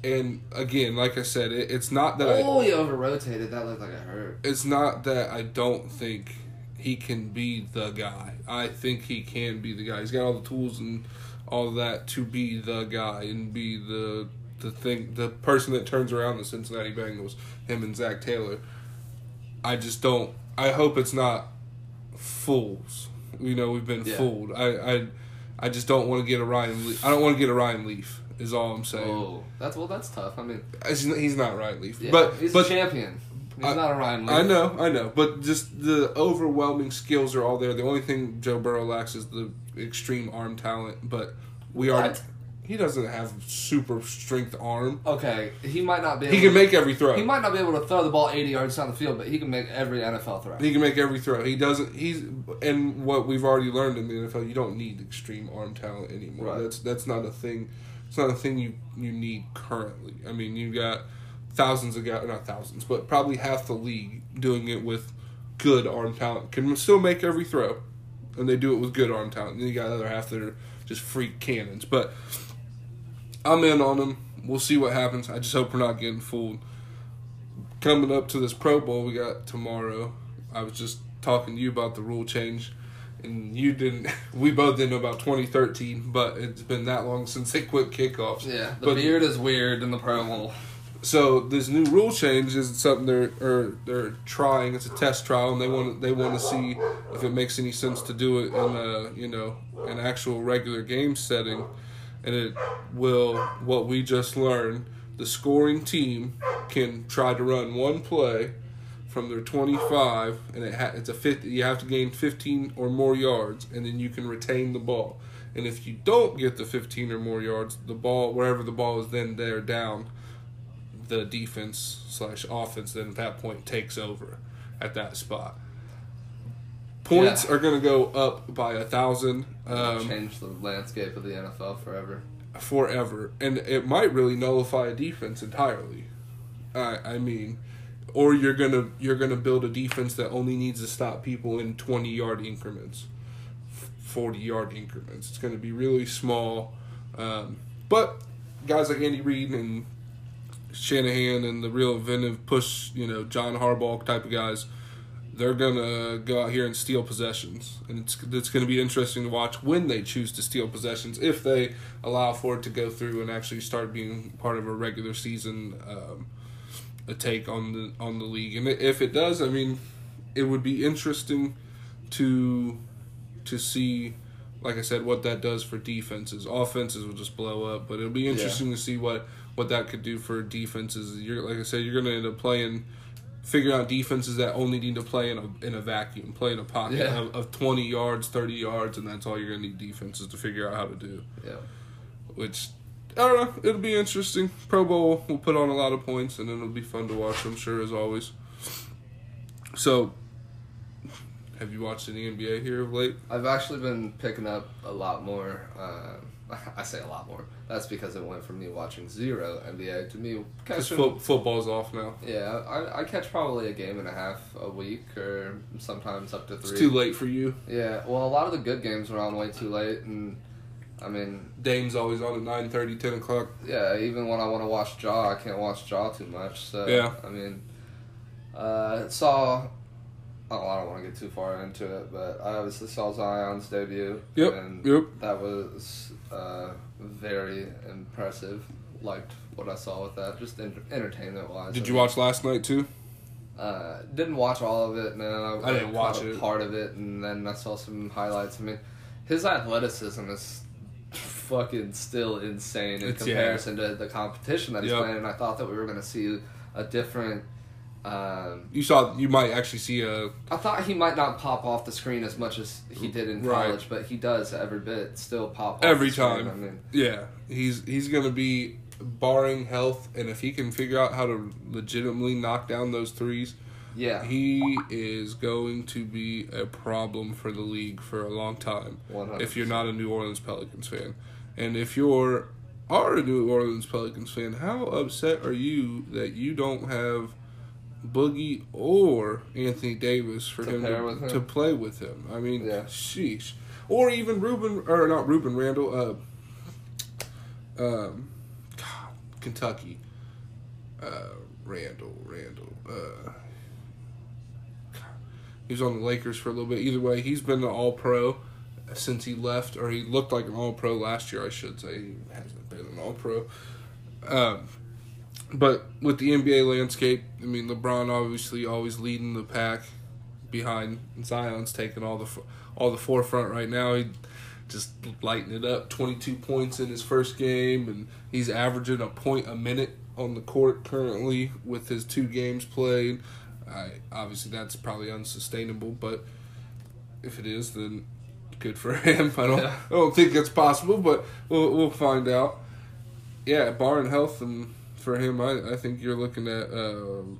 and again, like I said, it, it's not that I Oh, he over rotated. That looked like it hurt. it's not that I don't think he can be the guy. I think he can be the guy. He's got all the tools and all that to be the guy and be the the thing the person that turns around the Cincinnati Bengals. Him and Zac Taylor. I just don't. I hope it's not fools. You know, we've been Yeah. fooled. I, I I just don't want to get a Ryan. Leaf. I don't want to get a Ryan Leaf. Is all I'm saying. Oh, that's well. That's tough. I mean, He's not Ryan Leaf, yeah, but he's but a champion. He's I- not a Ryan Leaf. I know, I know, but just the overwhelming skills are all there. The only thing Joe Burrow lacks is the extreme arm talent, but we are. What? He doesn't have super strength arm. Okay, he might not be. Able He can to, make every throw. He might not be able to throw the ball eighty yards down the field, but he can make every NFL throw. He can make every throw. He doesn't. He's and what we've already learned in the NFL, you don't need extreme arm talent anymore. Right. That's that's not a thing. It's not a thing you you need currently. I mean, you got thousands of guys, not thousands, but probably half the league doing it with good arm talent. Can still make every throw, and they do it with good arm talent. And then you got the other half that are just freak cannons. But I'm in on them. We'll see what happens. I just hope we're not getting fooled. Coming up to this Pro Bowl we got tomorrow. I was just talking to you about the rule change, and you didn't. We both didn't know about 2013, but it's been that long since they quit kickoffs. Yeah, the But- beard is weird in the Pro Bowl. So this new rule change is something they're or they're trying. It's a test trial, and they want they want to see if it makes any sense to do it in a you know an actual regular game setting, and it will what we just learned. The scoring team can try to run one play from their 25 and it ha- it's a 50 you have to gain 15 or more yards and then you can retain the ball and if you don't get the 15 or more yards the ball wherever the ball is then they're down the defense slash offense then at that point takes over at that spot points Yeah. are going to go up by a thousand um, Change the landscape of the NFL forever. forever, and it might really nullify a defense entirely. I I mean, or you're gonna you're gonna build a defense that only needs to stop people in twenty yard increments, forty yard increments. It's gonna be really small, um, but guys like Andy Reid and Shanahan and the real inventive push, you know, John Harbaugh type of guys. They're gonna go out here and steal possessions, and it's it's gonna be interesting to watch when they choose to steal possessions if they allow for it to go through and actually start being part of a regular season um, a take on the on the league. And if it does, I mean, it would be interesting to to see like I said, what that does for defenses. Offenses will just blow up, but it'll be interesting to see what what that could do for defenses. You're like I said, you're going to end up playing. Figure out defenses that only need to play in a in a vacuum, play in a pocket Yeah. of, of twenty yards, thirty yards, and that's all you're gonna need defenses to figure out how to do Yeah. which I don't know. It'll be interesting. Pro Bowl will put on a lot of points, and it'll be fun to watch. I'm sure, as always. So, have you watched any NBA here of late? I've actually been picking up a lot more. Uh, I say a lot more. That's because it went from me watching zero NBA to me catching. fo- football's off now. yeah, I, I catch probably a game and a half a week, or sometimes up to three. It's too late for you. Yeah, well, a lot of the good games were on way too late, and I mean, Dame's always on at 9.30, 10 o'clock. yeah, even when I want to watch Ja, I can't watch Ja too much. So Yeah. I mean, uh, saw. Oh, I don't want to get too far into it, but I obviously saw Zion's debut. Yep, And yep. that was uh, very impressive. Liked what I saw with that, just enter- entertainment wise. Did you watch last night too? Uh, didn't watch all of it. No, I didn't watch it. Part of it, and then I saw some highlights. I mean, his athleticism is fucking still insane in It's- yeah. comparison to the competition that he's Yep. playing. And I thought that we were going to see a different. Um, You saw. You might actually see a. I thought he might not pop off the screen as much as he did in Right. college, but he does every bit still pop off Every the screen. time. I mean, Yeah, he's he's gonna be barring health, and if he can figure out how to legitimately knock down those threes, yeah, he is going to be a problem for the league for a long time. 100%. If you're not a New Orleans Pelicans fan, and if you're are a New Orleans Pelicans fan, how upset are you that you don't have Boogie or Anthony Davis for To him, to, him? to play with him? I mean, Yeah. sheesh. Or even Ruben or not Ruben Randle, uh, um, God, Kentucky, uh, Randle, Randle, uh. He was on the Lakers for a little bit. Either way, he's been an All Pro since he left, or he looked like an All Pro last year. I should say he hasn't been an All Pro. Um, but with the NBA landscape, I mean, LeBron obviously always leading the pack behind Zion's taking all the all the forefront right now. He just lighting it up. Twenty two points in his first game, and he's averaging a point a minute on the court currently with his two games played. I obviously that's probably unsustainable, but if it is, then good for him. I don't Yeah. I don't think that's possible, but we'll we'll find out. Yeah, barring health and for him, I, I think you're looking at um,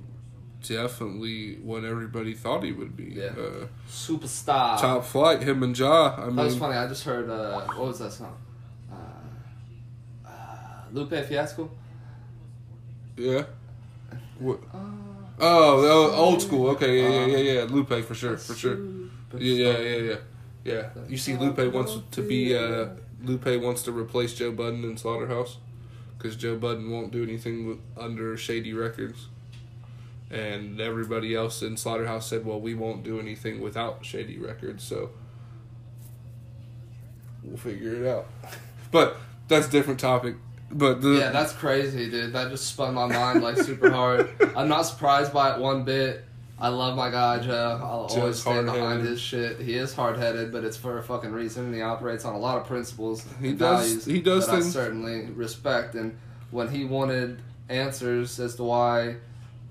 definitely what everybody thought he would be. Yeah. Uh, superstar. top flight, him and Ja. I That was funny. I just heard uh, what was that song? Uh, uh, Lupe Fiasco. yeah. What? Oh, old- old school. Okay, yeah, yeah, yeah, yeah. Lupe for sure, for sure. Yeah, yeah, yeah, yeah. Yeah. You see, Lupe wants to be. Uh, Lupe wants to replace Joe Budden in Slaughterhouse because Joe Budden won't do anything under Shady Records, and everybody else in Slaughterhouse said, "Well, we won't do anything without Shady Records." So we'll figure it out. But that's a different topic. But the Yeah, that's crazy, dude. That just spun my mind like super hard. I'm not surprised by it one bit. I love my guy Joe. I'll Joe's always stand behind his shit. He is hard headed, but it's for a fucking reason. And he operates on a lot of principles He and does- values he does that things- I certainly respect. And when he wanted answers as to why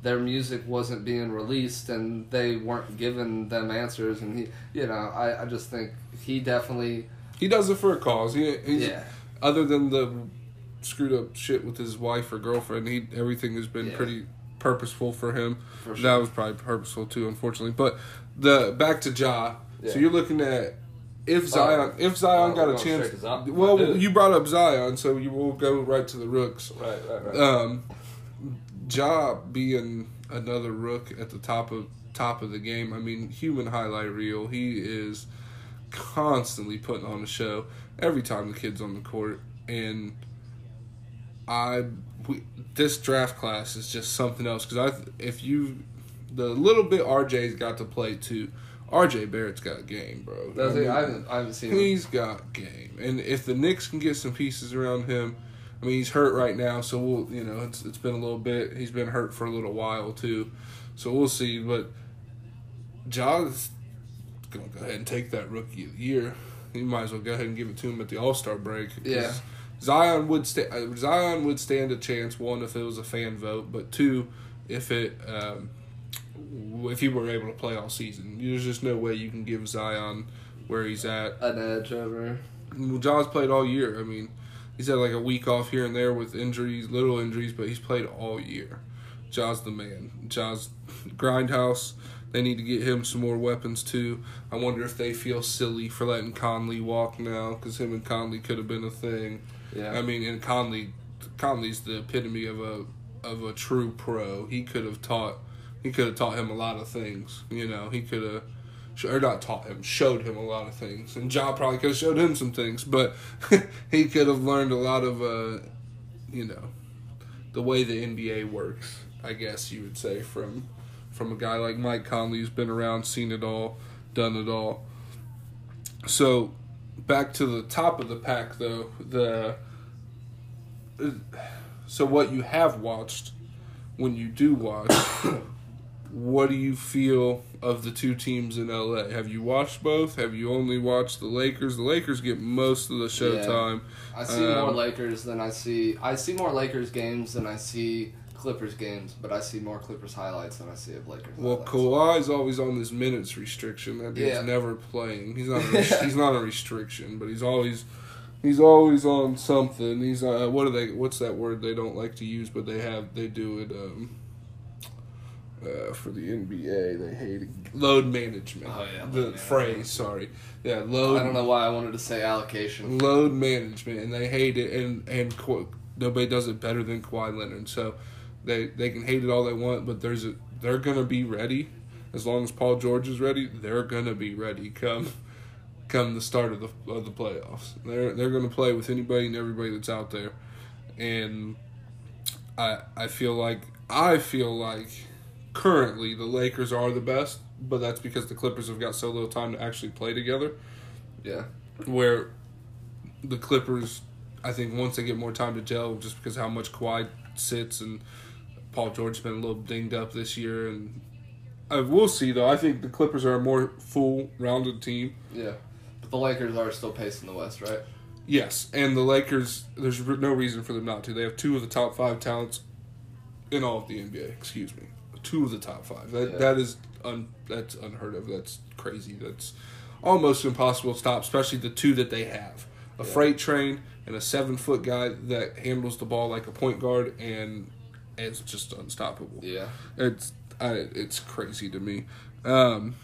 their music wasn't being released and they weren't giving them answers, and he, you know, I, I just think he definitely, he does it for a cause. He, he's, yeah, other than the screwed up shit with his wife or girlfriend, he everything has been Yeah. pretty purposeful for him. for sure. That was probably purposeful too, unfortunately. But the back to Ja. So you're looking at if Zion, if Zion Oh, got a chance. Well, Dude. you brought up Zion, so you will go right to the rooks. right, right, right. Um, Ja being another rook at the top of top of the game. I mean, human highlight reel. He is constantly putting on a show every time the kid's on the court, and I we, this draft class is just something else because I if you the little bit RJ's got to play too. RJ Barrett's got game, bro. That's I mean, I haven't, I haven't seen him. He's got game, and if the Knicks can get some pieces around him, I mean he's hurt right now, so we'll you know it's it's been a little bit. He's been hurt for a little while too, so we'll see. But Ja's gonna go ahead and take that rookie of the year. you might as well go ahead and give it to him at the All Star break. Yeah. Zion would sta- uh, Zion would stand a chance. One, if it was a fan vote, but two, if it um, if he were able to play all season. There's just no way you can give Zion where he's at. An edge over. Well, John's played all year. I mean, he's had like a week off here and there with injuries, little injuries, but he's played all year. Ja's the man. Ja's grindhouse. They need to get him some more weapons too. I wonder if they feel silly for letting Conley walk now because him and Conley could have been a thing. Yeah. I mean, and Conley, Conley's the epitome of a of a true pro. He could have taught, he could have taught him a lot of things. You know, he could have, or not taught him, showed him a lot of things. And John probably could have showed him some things, but he could have learned a lot of, uh, you know, the way the NBA works. I guess you would say from from a guy like Mike Conley who's been around, seen it all, done it all. So, back to the top of the pack though, the so what you have watched when you do watch what do you feel of the two teams in LA? Have you watched both? Have you only watched the Lakers? The Lakers get most of the showtime. I see more Um, Lakers than I see. I see more Lakers games than I see Clippers games, but I see more Clippers highlights than I see of Lakers. Well, highlights. Kawhi's always on this minutes restriction. That dude's Yeah. never playing. He's not. A he's not a restriction, but he's always. He's always on something. He's uh, what are they? What's that word they don't like to use, but they have. They do it. Um, uh, for the NBA, they hate it. load management. Oh, yeah, the phrase. Sorry, yeah, load. I don't know why I wanted to say allocation. load management, and they hate it, and and nobody does it better than Kawhi Leonard. So they they can hate it all they want, but there's a they're gonna be ready as long as Paul George is ready. They're gonna be ready come come the start of the of the playoffs. They're they're gonna play with anybody and everybody that's out there, and I I feel like I feel like currently the Lakers are the best, but that's because the Clippers have got so little time to actually play together Yeah. where the Clippers, I think once they get more time to gel, just because how much Kawhi sits and Paul George's been a little dinged up this year, and uh, we'll see though. I think the Clippers are a more full rounded team. Yeah. But the Lakers are still pacing the West, right? Yes, and the Lakers. There's no reason for them not to. They have two of the top five talents in all of the NBA. Excuse me, two of the top five. That Yeah. that is un, that's unheard of. That's crazy. That's almost impossible to stop. Especially the two that they have: a Yeah. freight train and a seven foot guy that handles the ball like a point guard, and it's just unstoppable. Yeah. It's I, it's crazy to me. Um,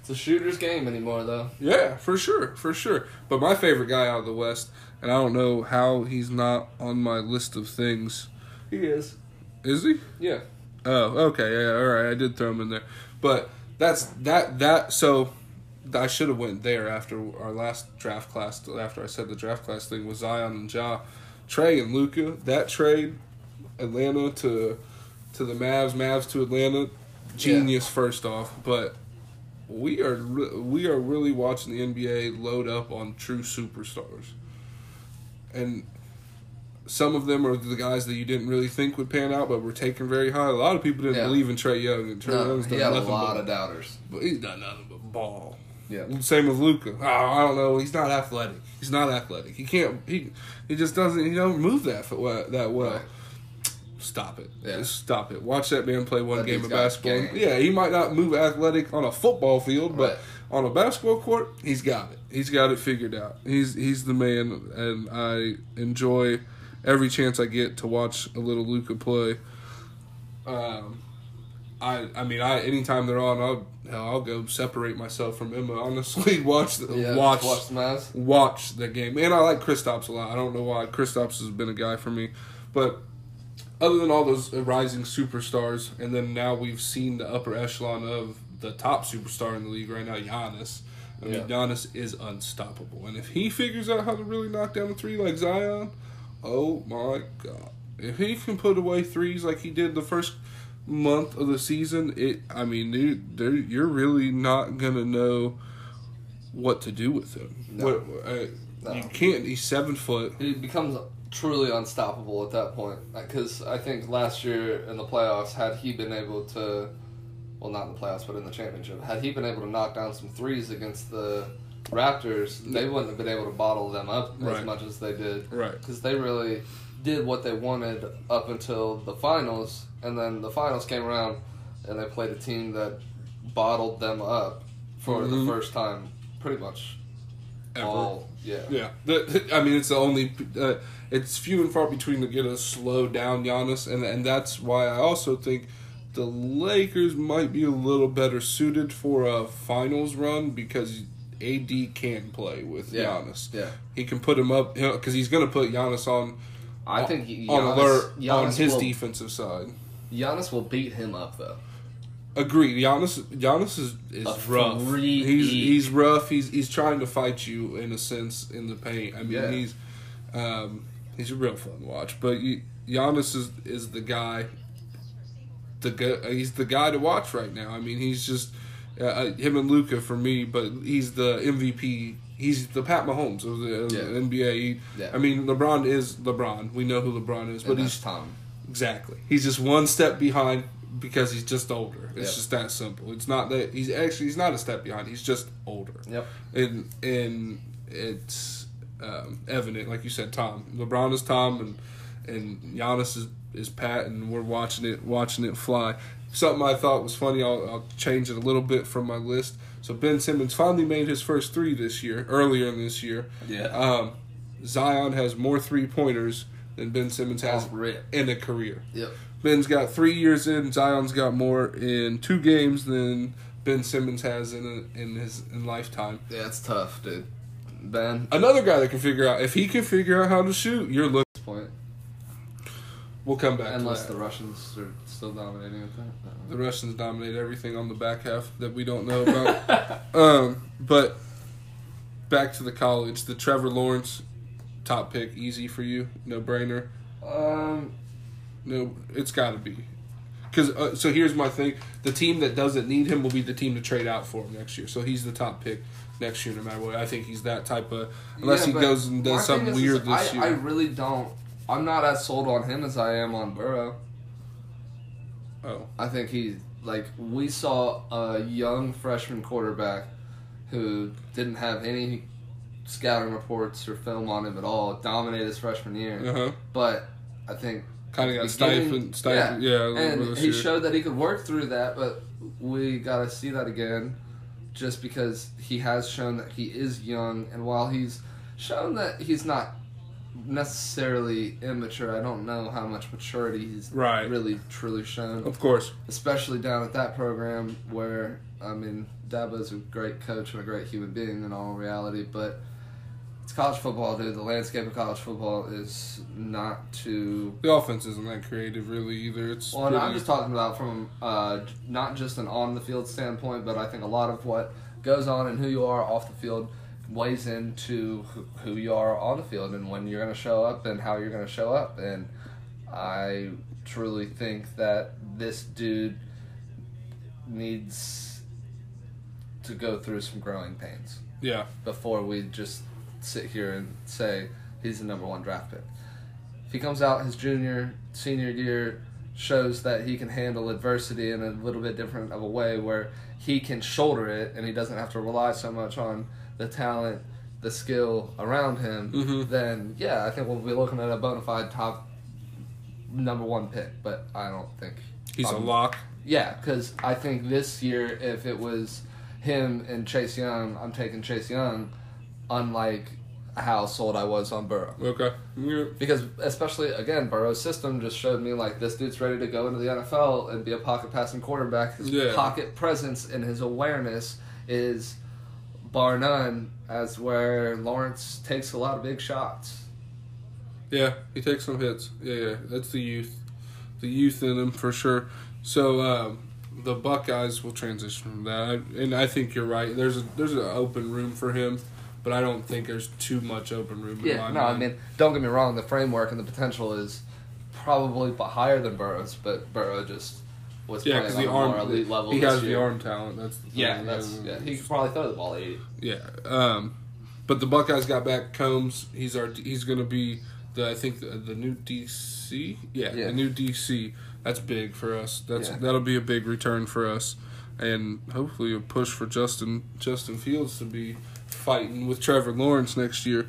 It's a shooter's game anymore, though. yeah, for sure, for sure. But my favorite guy out of the West, and I don't know how he's not on my list of things. He is. Is he? Yeah. Oh, okay, yeah, all right. I did throw him in there, but that's that that. So I should have went there after our last draft class. After I said the draft class thing was Zion and Ja, Trae and Luka. That trade, Atlanta to to the Mavs, Mavs to Atlanta, genius first off, but. We are re- we are really watching the NBA load up on true superstars, and some of them are the guys that you didn't really think would pan out, but were taken very high. A lot of people didn't Yeah. believe in Trae Young, and Trae No, Young's he done had a nothing lot but, of doubters. but he's done nothing but ball. Yeah. Same with Luka. Oh, I don't know. He's not athletic. He's not athletic. He can't. He he just doesn't. He don't move that that well. Right. Stop it. Yeah. Just stop it. Watch that man play one That game of basketball. game. Yeah, he might not move athletic on a football field, but Right. on a basketball court, he's got it. He's got it figured out. He's he's the man, and I enjoy every chance I get to watch a little Luka play. Um, I I mean I anytime they're on, I'll hell, I'll go separate myself from Emma. Honestly, watch the, Yeah. watch Watch the watch the game. And I like Kristaps a lot. I don't know why Kristaps has been a guy for me, but other than all those rising superstars, and then now we've seen the upper echelon of the top superstar in the league right now, Giannis. I mean, Yeah. Giannis is unstoppable, and if he figures out how to really knock down the three like Zion, oh my god! If he can put away threes like he did the first month of the season, it. I mean, dude, you're really not gonna know what to do with him. No. What, uh, No. You can't. He's seven foot. He becomes truly unstoppable at that point. Because I think last year in the playoffs, had he been able to, well, not in the playoffs, but in the championship, had he been able to knock down some threes against the Raptors, they wouldn't have been able to bottle them up Right. as much as they did. Right. Because they really did what they wanted up until the finals, and then the finals came around, and they played a team that bottled them up for Mhm. the first time, pretty much Ever. all. Yeah. Yeah, the, I mean it's the only. Uh, it's few and far between to get a slow down Giannis, and and that's why I also think the Lakers might be a little better suited for a finals run because AD can play with Yeah. Giannis. Yeah. He can put him up because he's going to put Giannis on I think Giannis, on alert on his will, defensive side. Giannis will beat him up though. Agreed. Giannis Giannis is, is A rough. freak. He's he's rough. He's he's trying to fight you in a sense in the paint. I mean Yeah. he's um, he's a real fun watch. But you, Giannis is is the guy. The guy, he's the guy to watch right now. I mean he's just uh, uh, him and Luka for me. But he's the MVP. He's the Pat Mahomes of the, of Yeah. NBA. He- Yeah. I mean LeBron is LeBron. We know who LeBron is, And but that's he's Tom. Exactly. He's just one step behind because he's just older. It's Yep. just that simple. It's not that he's actually he's not a step behind. He's just older. Yep. And and it's um, evident, like you said, Tom. LeBron is Tom, and and Giannis is is Pat, and we're watching it watching it fly. Something I thought was funny. I'll, I'll change it a little bit from my list. So Ben Simmons finally made his first three this year, earlier in this year. Yeah. Um, Zion has more three pointers than Ben Simmons has in a career. Yep. Ben's got three years in. Zion's got more in two games than Ben Simmons has in a, in his in lifetime. Yeah, it's tough, dude. Ben, Another guy that can figure out if he can figure out how to shoot, you're looking. point, We'll come back. unless the. Russians are still dominating at that. the Russians dominate everything on the back half that we don't know about. um, but back to the college, the Trevor Lawrence top pick, easy for you, no brainer. Um, No, it's got to be. Because uh, so here's my thing: the team that doesn't need him will be the team to trade out for him next year. So he's the top pick next year, no matter what. I think he's that type of unless yeah, he goes and does something is- is weird this I, year. I really don't. I'm not as sold on him as I am on Burrow. oh, I think he like we saw a young freshman quarterback who didn't have any scouting reports or film on him at all dominate his freshman year. uh huh. But I think Kind of got stifled, stifled. Yeah, bit and he year. showed that he could work through that, but we got to see that again, just because he has shown that he is young, and while he's shown that he's not necessarily immature, I don't know how much maturity he's Right. really truly shown, Of course, especially down at that program where I mean Dabo's a great coach and a great human being in all reality, but. It's college football, dude. The landscape of college football is not too the offense isn't that creative, really either. It's well, and I'm just talking about from uh, not just an on the field standpoint, but I think a lot of what goes on and who you are off the field weighs into who you are on the field and when you're going to show up and how you're going to show up. And I truly think that this dude needs to go through some growing pains yeah, before we just sit here and say he's the number one draft pick. If he comes out his junior, senior year, shows that he can handle adversity in a little bit different of a way where he can shoulder it and he doesn't have to rely so much on the talent, the skill around him, Mhm. then yeah, I think we'll be looking at a bona fide top number one pick. But I don't think he's a lock. yeah, because I think this year, if it was him and Chase Young, I'm taking Chase Young, unlike how sold I was on Burrow. Okay, yeah. Because especially again, Burrow's system just showed me like this dude's ready to go into the NFL and be a pocket passing quarterback. His Yeah. pocket presence and his awareness is bar none. As where Lawrence takes a lot of big shots. Yeah, he takes some hits. Yeah, yeah, that's the youth, the youth in him for sure. So um, the Buckeyes will transition from that, and I think you're right. There's a there's an open room for him, but I don't think there's too much open room. in Yeah, no, I mean, don't get me wrong. The framework and the potential is probably higher than Burrow's, but Burrow just was yeah, playing on the a more arm, elite level. he has the arm talent. That's the Yeah, that's yeah. He could probably throw the ball eighty. Yeah. Um, but the Buckeyes got back Coombs. He's our he's going to be the I think the, the new DC. Yeah, Yeah. the new DC. That's big for us. That's Yeah. that'll be a big return for us, and hopefully a push for Justin Justin Fields to be fighting with Trevor Lawrence next year,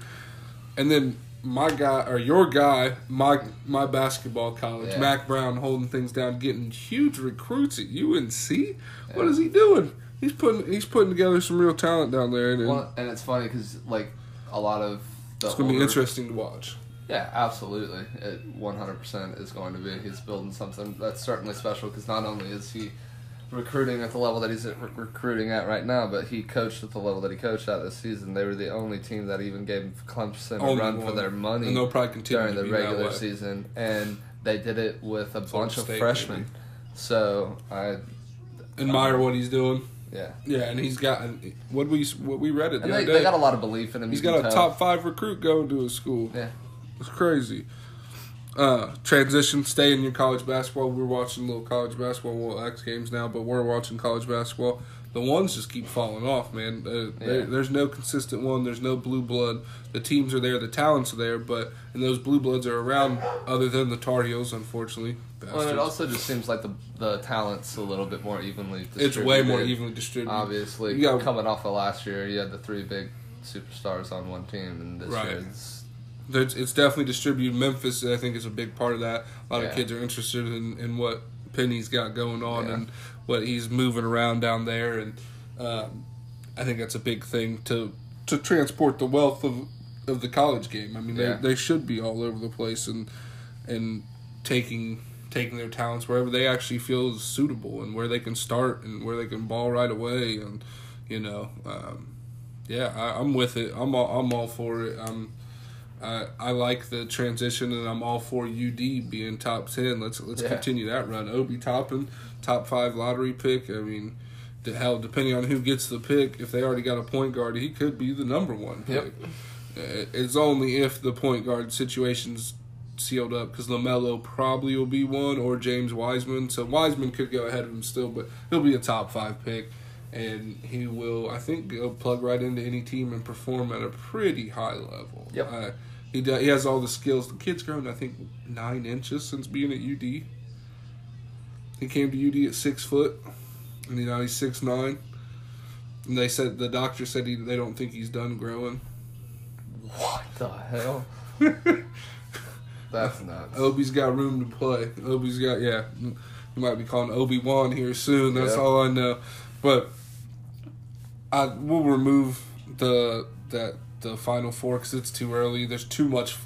and then my guy or your guy, my my basketball college, Yeah. Mack Brown, holding things down, getting huge recruits at UNC. What is he doing? He's putting he's putting together some real talent down there, and Well, and it's funny because like a lot of it's going to be interesting to watch. Yeah, absolutely. It 100% is going to be. He's building something that's certainly special because not only is he recruiting at the level that he's at, re- recruiting at right now, but he coached at the level that he coached at this season. They were the only team that even gave Clemson a Only run for one. their money and they'll probably continue during to the be that regular way. season, and they did it with a bunch of State, freshmen. maybe. So I, Admire what he's doing. yeah, Yeah, and he's got what we what we read it the and other they, day. they got a lot of belief in him. He's you got can a tell. top five recruit going to his school. Yeah, It's crazy. Uh, transition, stay in your college basketball. We're watching little college basketball, well, X Games now, but we're watching college basketball. The ones just keep falling off, man. Uh, Yeah. There's no consistent one. There's no blue blood. The teams are there, the talents are there, but and those blue bloods are around. Other than the Tar Heels, unfortunately. well, and it also just seems like the the talent's a little bit more evenly. it's way more evenly distributed. Obviously, You got- coming off of last year, you had the three big superstars on one team, and this Right. year it's it's definitely distributed. Memphis, I think, is a big part of that. A lot Yeah. of kids are interested in, in what Penny's got going on Yeah. and what he's moving around down there, and um, I think that's a big thing to to transport the wealth of of the college game. I mean, Yeah. they they should be all over the place and and taking taking their talents wherever they actually feel is suitable and where they can start and where they can ball right away and you know um, yeah I, I'm with it I'm all, I'm all for it I'm I, I like the transition and I'm all for UD being top ten let's let's Yeah. continue that run Obi Toppin top five lottery pick I mean the hell depending on who gets the pick if they already got a point guard he could be the number one pick Yep. Uh, it's only if the point guard situation's sealed up because Lamelo probably will be one or James Wiseman. So Wiseman could go ahead of him still, but he'll be a top five pick, and he will I think go plug right into any team and perform at a pretty high level. Yep. Uh, he does, he has all the skills. The kid's grown I think nine inches since being at UD. He came to UD at six foot, and you know he's six nine. And they said the doctor said he, they don't think he's done growing. what the hell? That's nuts. Obi's got room to play. Obi's got yeah. You might be calling Obi Wan here soon. That's Yeah. all I know. But I will remove the that the final four because it's too early. There's too much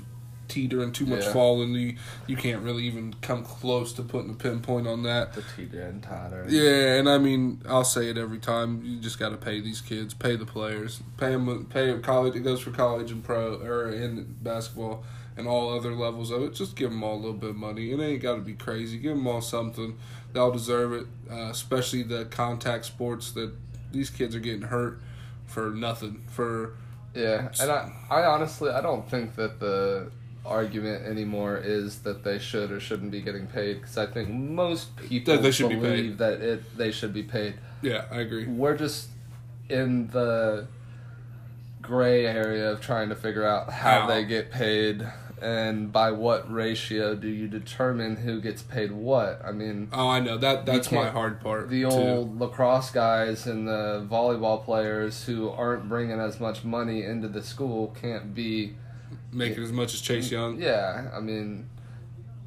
teeter and too much Yeah. fall, and you you can't really even come close to putting a pinpoint on that. The teeter and totter. Yeah, and I mean, I'll say it every time. You just got to pay these kids, pay the players, pay them, pay college. It goes for college and pro or in basketball and all other levels of it. Just give them all a little bit of money. It ain't got to be crazy. Give them all something. They'll deserve it. Uh, especially the contact sports that these kids are getting hurt for nothing. For Yeah, and I, I honestly, I don't think that the argument anymore is that they should or shouldn't be getting paid because I think most people That they should be believe paid. that it they should be paid. yeah, I agree. We're just in the gray area of trying to figure out how How. they get paid and by what ratio do you determine who gets paid what. I mean, Oh, I know that. That's my hard part. the too. old lacrosse guys and the volleyball players who aren't bringing as much money into the school can't be making as much as Chase mm, Young, yeah i mean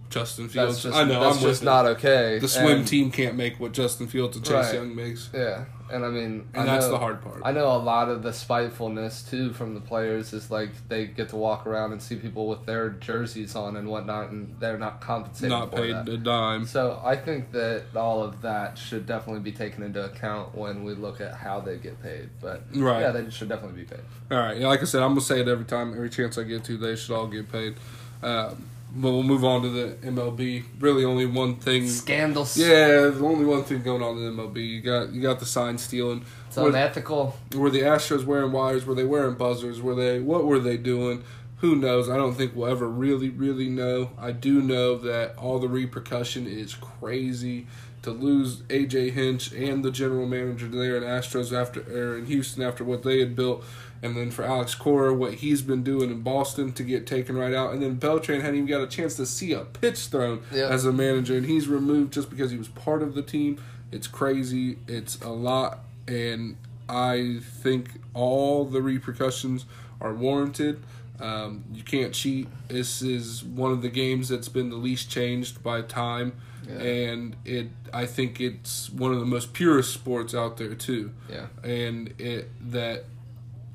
Justin Fields. just I know. that's I'm just not okay The swim And- team can't make what Justin Fields and Chase Right. Young makes, yeah and i mean and I that's know- the hard part. i know a lot of the spitefulness too from the players is like they get to walk around and see people with their jerseys on and whatnot and they're not compensated Not paid that. a dime. so i think that all of that should definitely be taken into account when we look at how they get paid but Right. yeah they should definitely be paid All right, yeah, like I said, I'm gonna say it every time, every chance I get to. They should all get paid. Um, but we'll move on to the MLB. Really, only one thing. scandals Yeah, there's only one thing going on in the MLB. You got you got the sign stealing. it's Were, unethical were the Astros wearing wires? Were they wearing buzzers? Were they what were they doing? Who knows? I don't think we'll ever really, really know. I do know that all the repercussion is crazy. To lose AJ Hinch and the general manager there in Astros after or in Houston after what they had built, and then for Alex Cora what he's been doing in Boston to get taken right out, and then Beltran hadn't even got a chance to see a pitch thrown Yep. as a manager, and he's removed just because he was part of the team. It's crazy. It's a lot, and I think all the repercussions are warranted. Um, you can't cheat. This is one of the games that's been the least changed by time, Yeah. and it. I think it's one of the most purest sports out there too. Yeah. And it that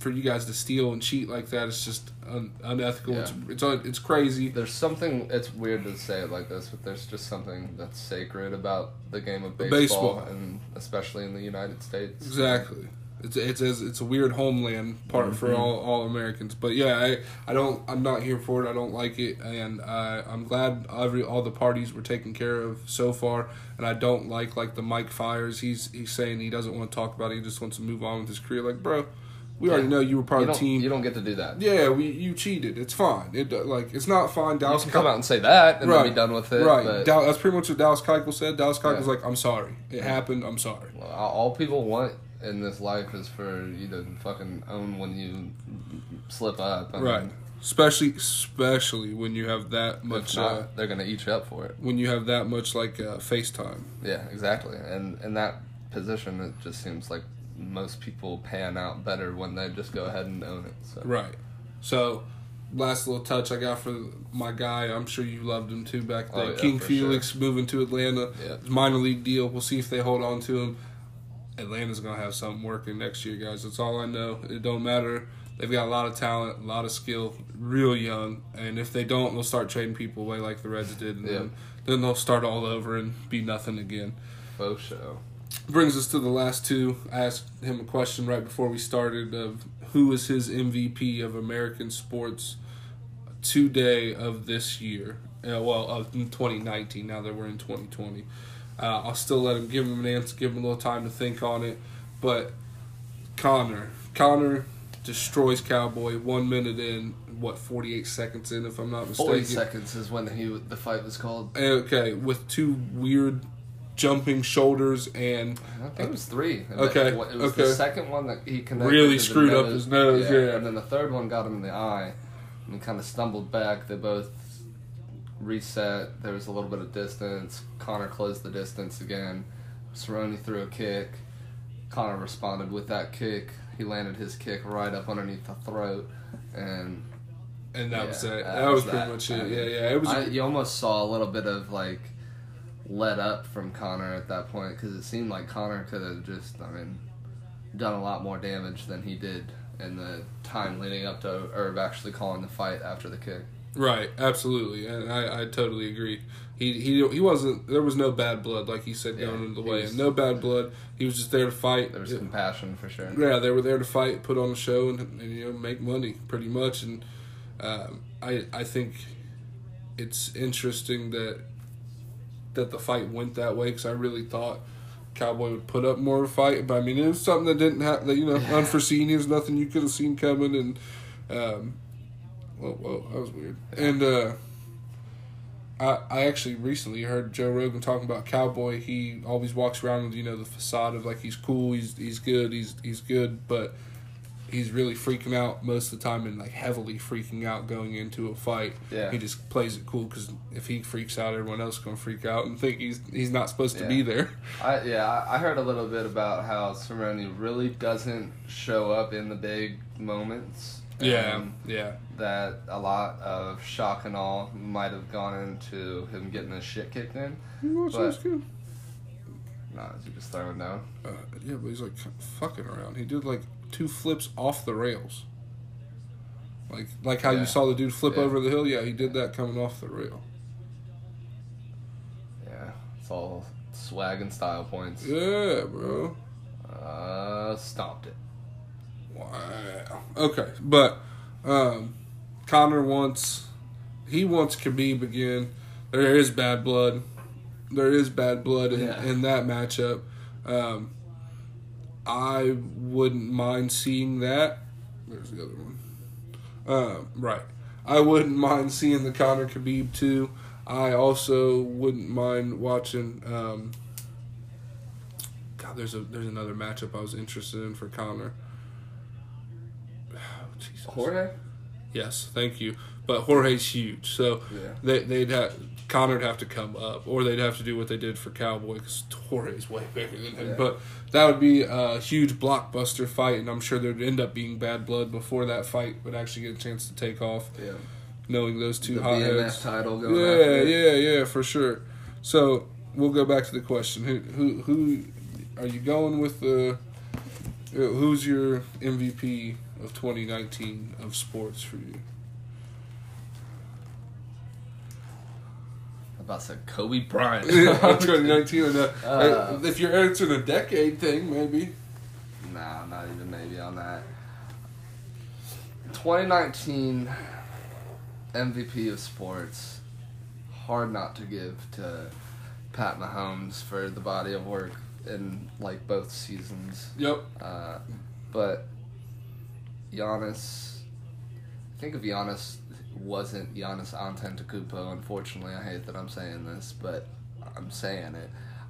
for you guys to steal and cheat like that it's just un, unethical. Yeah. It's it's un- it's crazy. There's something. It's weird to say it like this, but there's just something that's sacred about the game of baseball, Baseball. and especially in the United States. Exactly. It's it's it's, it's a weird homeland part for mm-hmm. all, all Americans. But yeah, I I don't I'm not here for it. I don't like it, and I I'm glad every all the parties were taken care of so far. And I don't like like the Mike Fiers. He's he's saying he doesn't want to talk about it. He just wants to move on with his career. Like, bro, we already know you were part You of the team. you don't get to do that. yeah, we you cheated. It's fine. It uh, like it's not fine. You Dallas can come out and say that and then be done with it. Right. But, Dal- that's pretty much what Dallas Keuchel said. Dallas Keuchel's Yeah. like, I'm sorry. It happened. I'm sorry. well, all people want in this life is for you to fucking own when you slip up. I Right. mean, Especially, especially when you have that much, not, uh, they're gonna eat you up for it. when you have that much like uh, FaceTime. Yeah, exactly. And in that position, it just seems like most people pan out better when they just go ahead and own it. So. Right. So, last little touch I got for my guy. I'm sure you loved him too back oh, then. Oh, yeah, King Felix moving to Atlanta. Yeah. Minor league deal. We'll see if they hold on to him. Atlanta's gonna have something working next year, guys. That's all I know. It don't matter. They've got a lot of talent, a lot of skill, real young, and if they don't, they'll start trading people away like the Reds did, and Yeah. then, then they'll start all over and be nothing again. Faux show. Brings us to the last two. I asked him a question right before we started of who is his MVP of American sports today of this year. Uh, well, of 2019. Now that we're in 2020, uh, I'll still let him give him an answer, give him a little time to think on it. But Connor, Connor destroys Cowboy one minute in, what 48 seconds in, if I'm not mistaken. Forty seconds is when he the fight was called. Okay, with two weird jumping shoulders and I think it was three. And Okay, It was okay. the second one that he connected. Really screwed up his nose, yeah. And then the third one got him in the eye, and he kind of stumbled back. They both reset. There was a little bit of distance. Connor closed the distance again. Cerrone threw a kick. Connor responded with that kick. He landed his kick right up underneath the throat, and and that Yeah, was it. that That, was was pretty that. much I it. mean, Yeah, yeah. It was. I, you almost saw a little bit of like let up from Connor at that point because it seemed like Connor could have just, I mean, done a lot more damage than he did in the time leading up to Herb actually calling the fight after the kick. right, absolutely, and I, I totally agree. He he he wasn't. There was no bad blood, like he said, Yeah, going into the he way. was- no bad blood. He was just there to fight. There was Yeah. compassion for sure. Yeah, they were there to fight, put on a show, and, and you know make money, pretty much. And um, I I think it's interesting that that the fight went that way because I really thought Cowboy would put up more of a fight, but I mean it was something that didn't happen. that you know unforeseen. It was nothing you could have seen coming, and um, whoa whoa that was weird. And uh, I I actually recently heard Joe Rogan talking about Cowboy. He always walks around with you know the facade of like he's cool, he's he's good, he's he's good, but he's really freaking out most of the time and like heavily freaking out going into a fight. Yeah. He just plays it cool because if he freaks out, everyone else is gonna freak out and think he's he's not supposed to be there. I yeah, I heard a little bit about how Cerrone really doesn't show up in the big moments. Yeah, yeah, That a lot of shock and awe might have gone into him getting his shit kicked in. Well, But- good. Nah, is he just throwing down? Uh, yeah, but he's like fucking around. He did like two flips off the rails. Like like how Yeah. you saw the dude flip Yeah. over the hill. Yeah, he did that coming off the rail. Yeah, it's all swag and style points. Yeah, bro. Uh, stomped it. Wow. Okay, but um, Connor wants he wants Khabib again. There is bad blood. There is bad blood in, Yeah. in that matchup. Um, I wouldn't mind seeing that. There's the other one. Uh, right. I wouldn't mind seeing the Connor Khabib too. I also wouldn't mind watching. Um, God, there's a there's another matchup I was interested in for Connor. Oh, Jesus. Jorge? Yes, thank you. but Jorge's huge, so Yeah. they they'd have Connor'd have to come up, or they'd have to do what they did for Cowboy because Jorge's way bigger than him. Yeah. But that would be a huge blockbuster fight, and I'm sure there'd end up being bad blood before that fight would actually get a chance to take off, Yeah. knowing those two The hotheads. Title going Yeah, yeah, yeah, for sure. So we'll go back to the question: Who, who, who are you going with? The who's your MVP of 2019 of sports for you? About to Kobe Bryant. 2019. and, uh, Uh, if you're answering a decade thing, maybe. Nah, not even maybe on that. 2019 MVP of sports. Hard not to give to Pat Mahomes for the body of work in like both seasons. Yep. Uh, but Giannis, I think of Giannis wasn't Giannis Antetokounmpo, unfortunately, I hate that I'm saying this, but I'm saying it.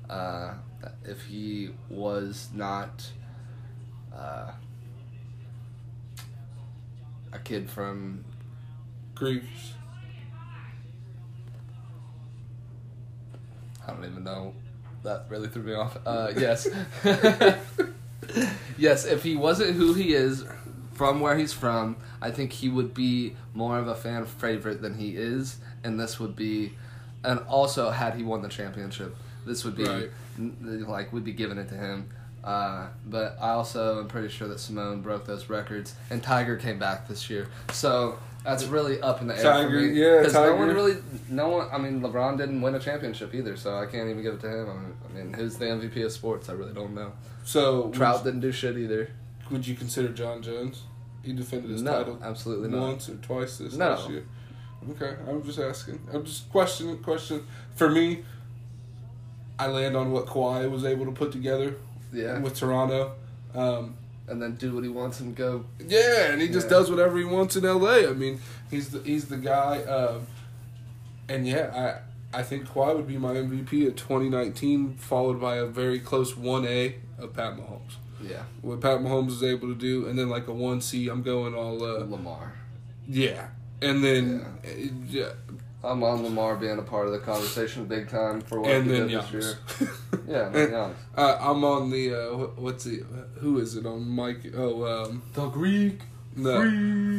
Uh, if he was not uh, a kid from Greece. I don't even know. That really threw me off. Uh, yes. yes, if he wasn't who he is from where he's from, I think he would be more of a fan favorite than he is. And this would be, and also had he won the championship, this would be Right. like we'd be giving it to him. Uh, but I also am pretty sure that Simone broke those records, and Tiger came back this year. So that's really up in the air Tiger, yeah, 'Cause no one really, no one. I mean, LeBron didn't win a championship either, so I can't even give it to him. I mean, I mean who's the MVP of sports? I really don't know. So Trout didn't do shit either. Would you consider Jon Jones? He defended his No, title absolutely not. once or twice this No. last year. Okay, I'm just asking. I'm just questioning. Question for me. I land on what Kawhi was able to put together Yeah, with Toronto. Um, and then do what he wants and go. Yeah, and he just does whatever he wants in L.A. I mean, he's the he's the guy. Um, and yeah, I I think Kawhi would be my MVP of 2019, followed by a very close one A of Pat Mahomes. Yeah, What Pat Mahomes is able to do, and then like a one C, I'm going all uh, Lamar. yeah, and then uh, yeah, I'm on Lamar being a part of the conversation big time for what and he then did this year. Yeah, no, Giannis. uh, I'm on the uh, what's it? Who is it on Mike? Oh, um, The Greek. no.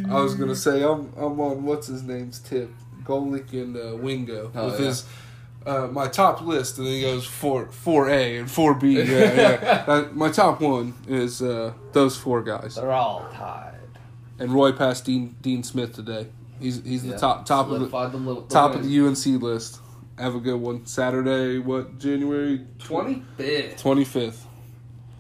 I was gonna say I'm I'm on what's his name's tip, Golic and uh, Wingo Oh, with yeah. his uh, my top list, and then he goes four four A and four B. Yeah, yeah. Uh, my top one is uh, those four guys, They're all tied. and Roy passed Dean Dean Smith today. He's he's the Yeah. top top of the the, li- the top win. of the UNC list. Have a good one. Saturday, what January Twenty fifth. twenty fifth.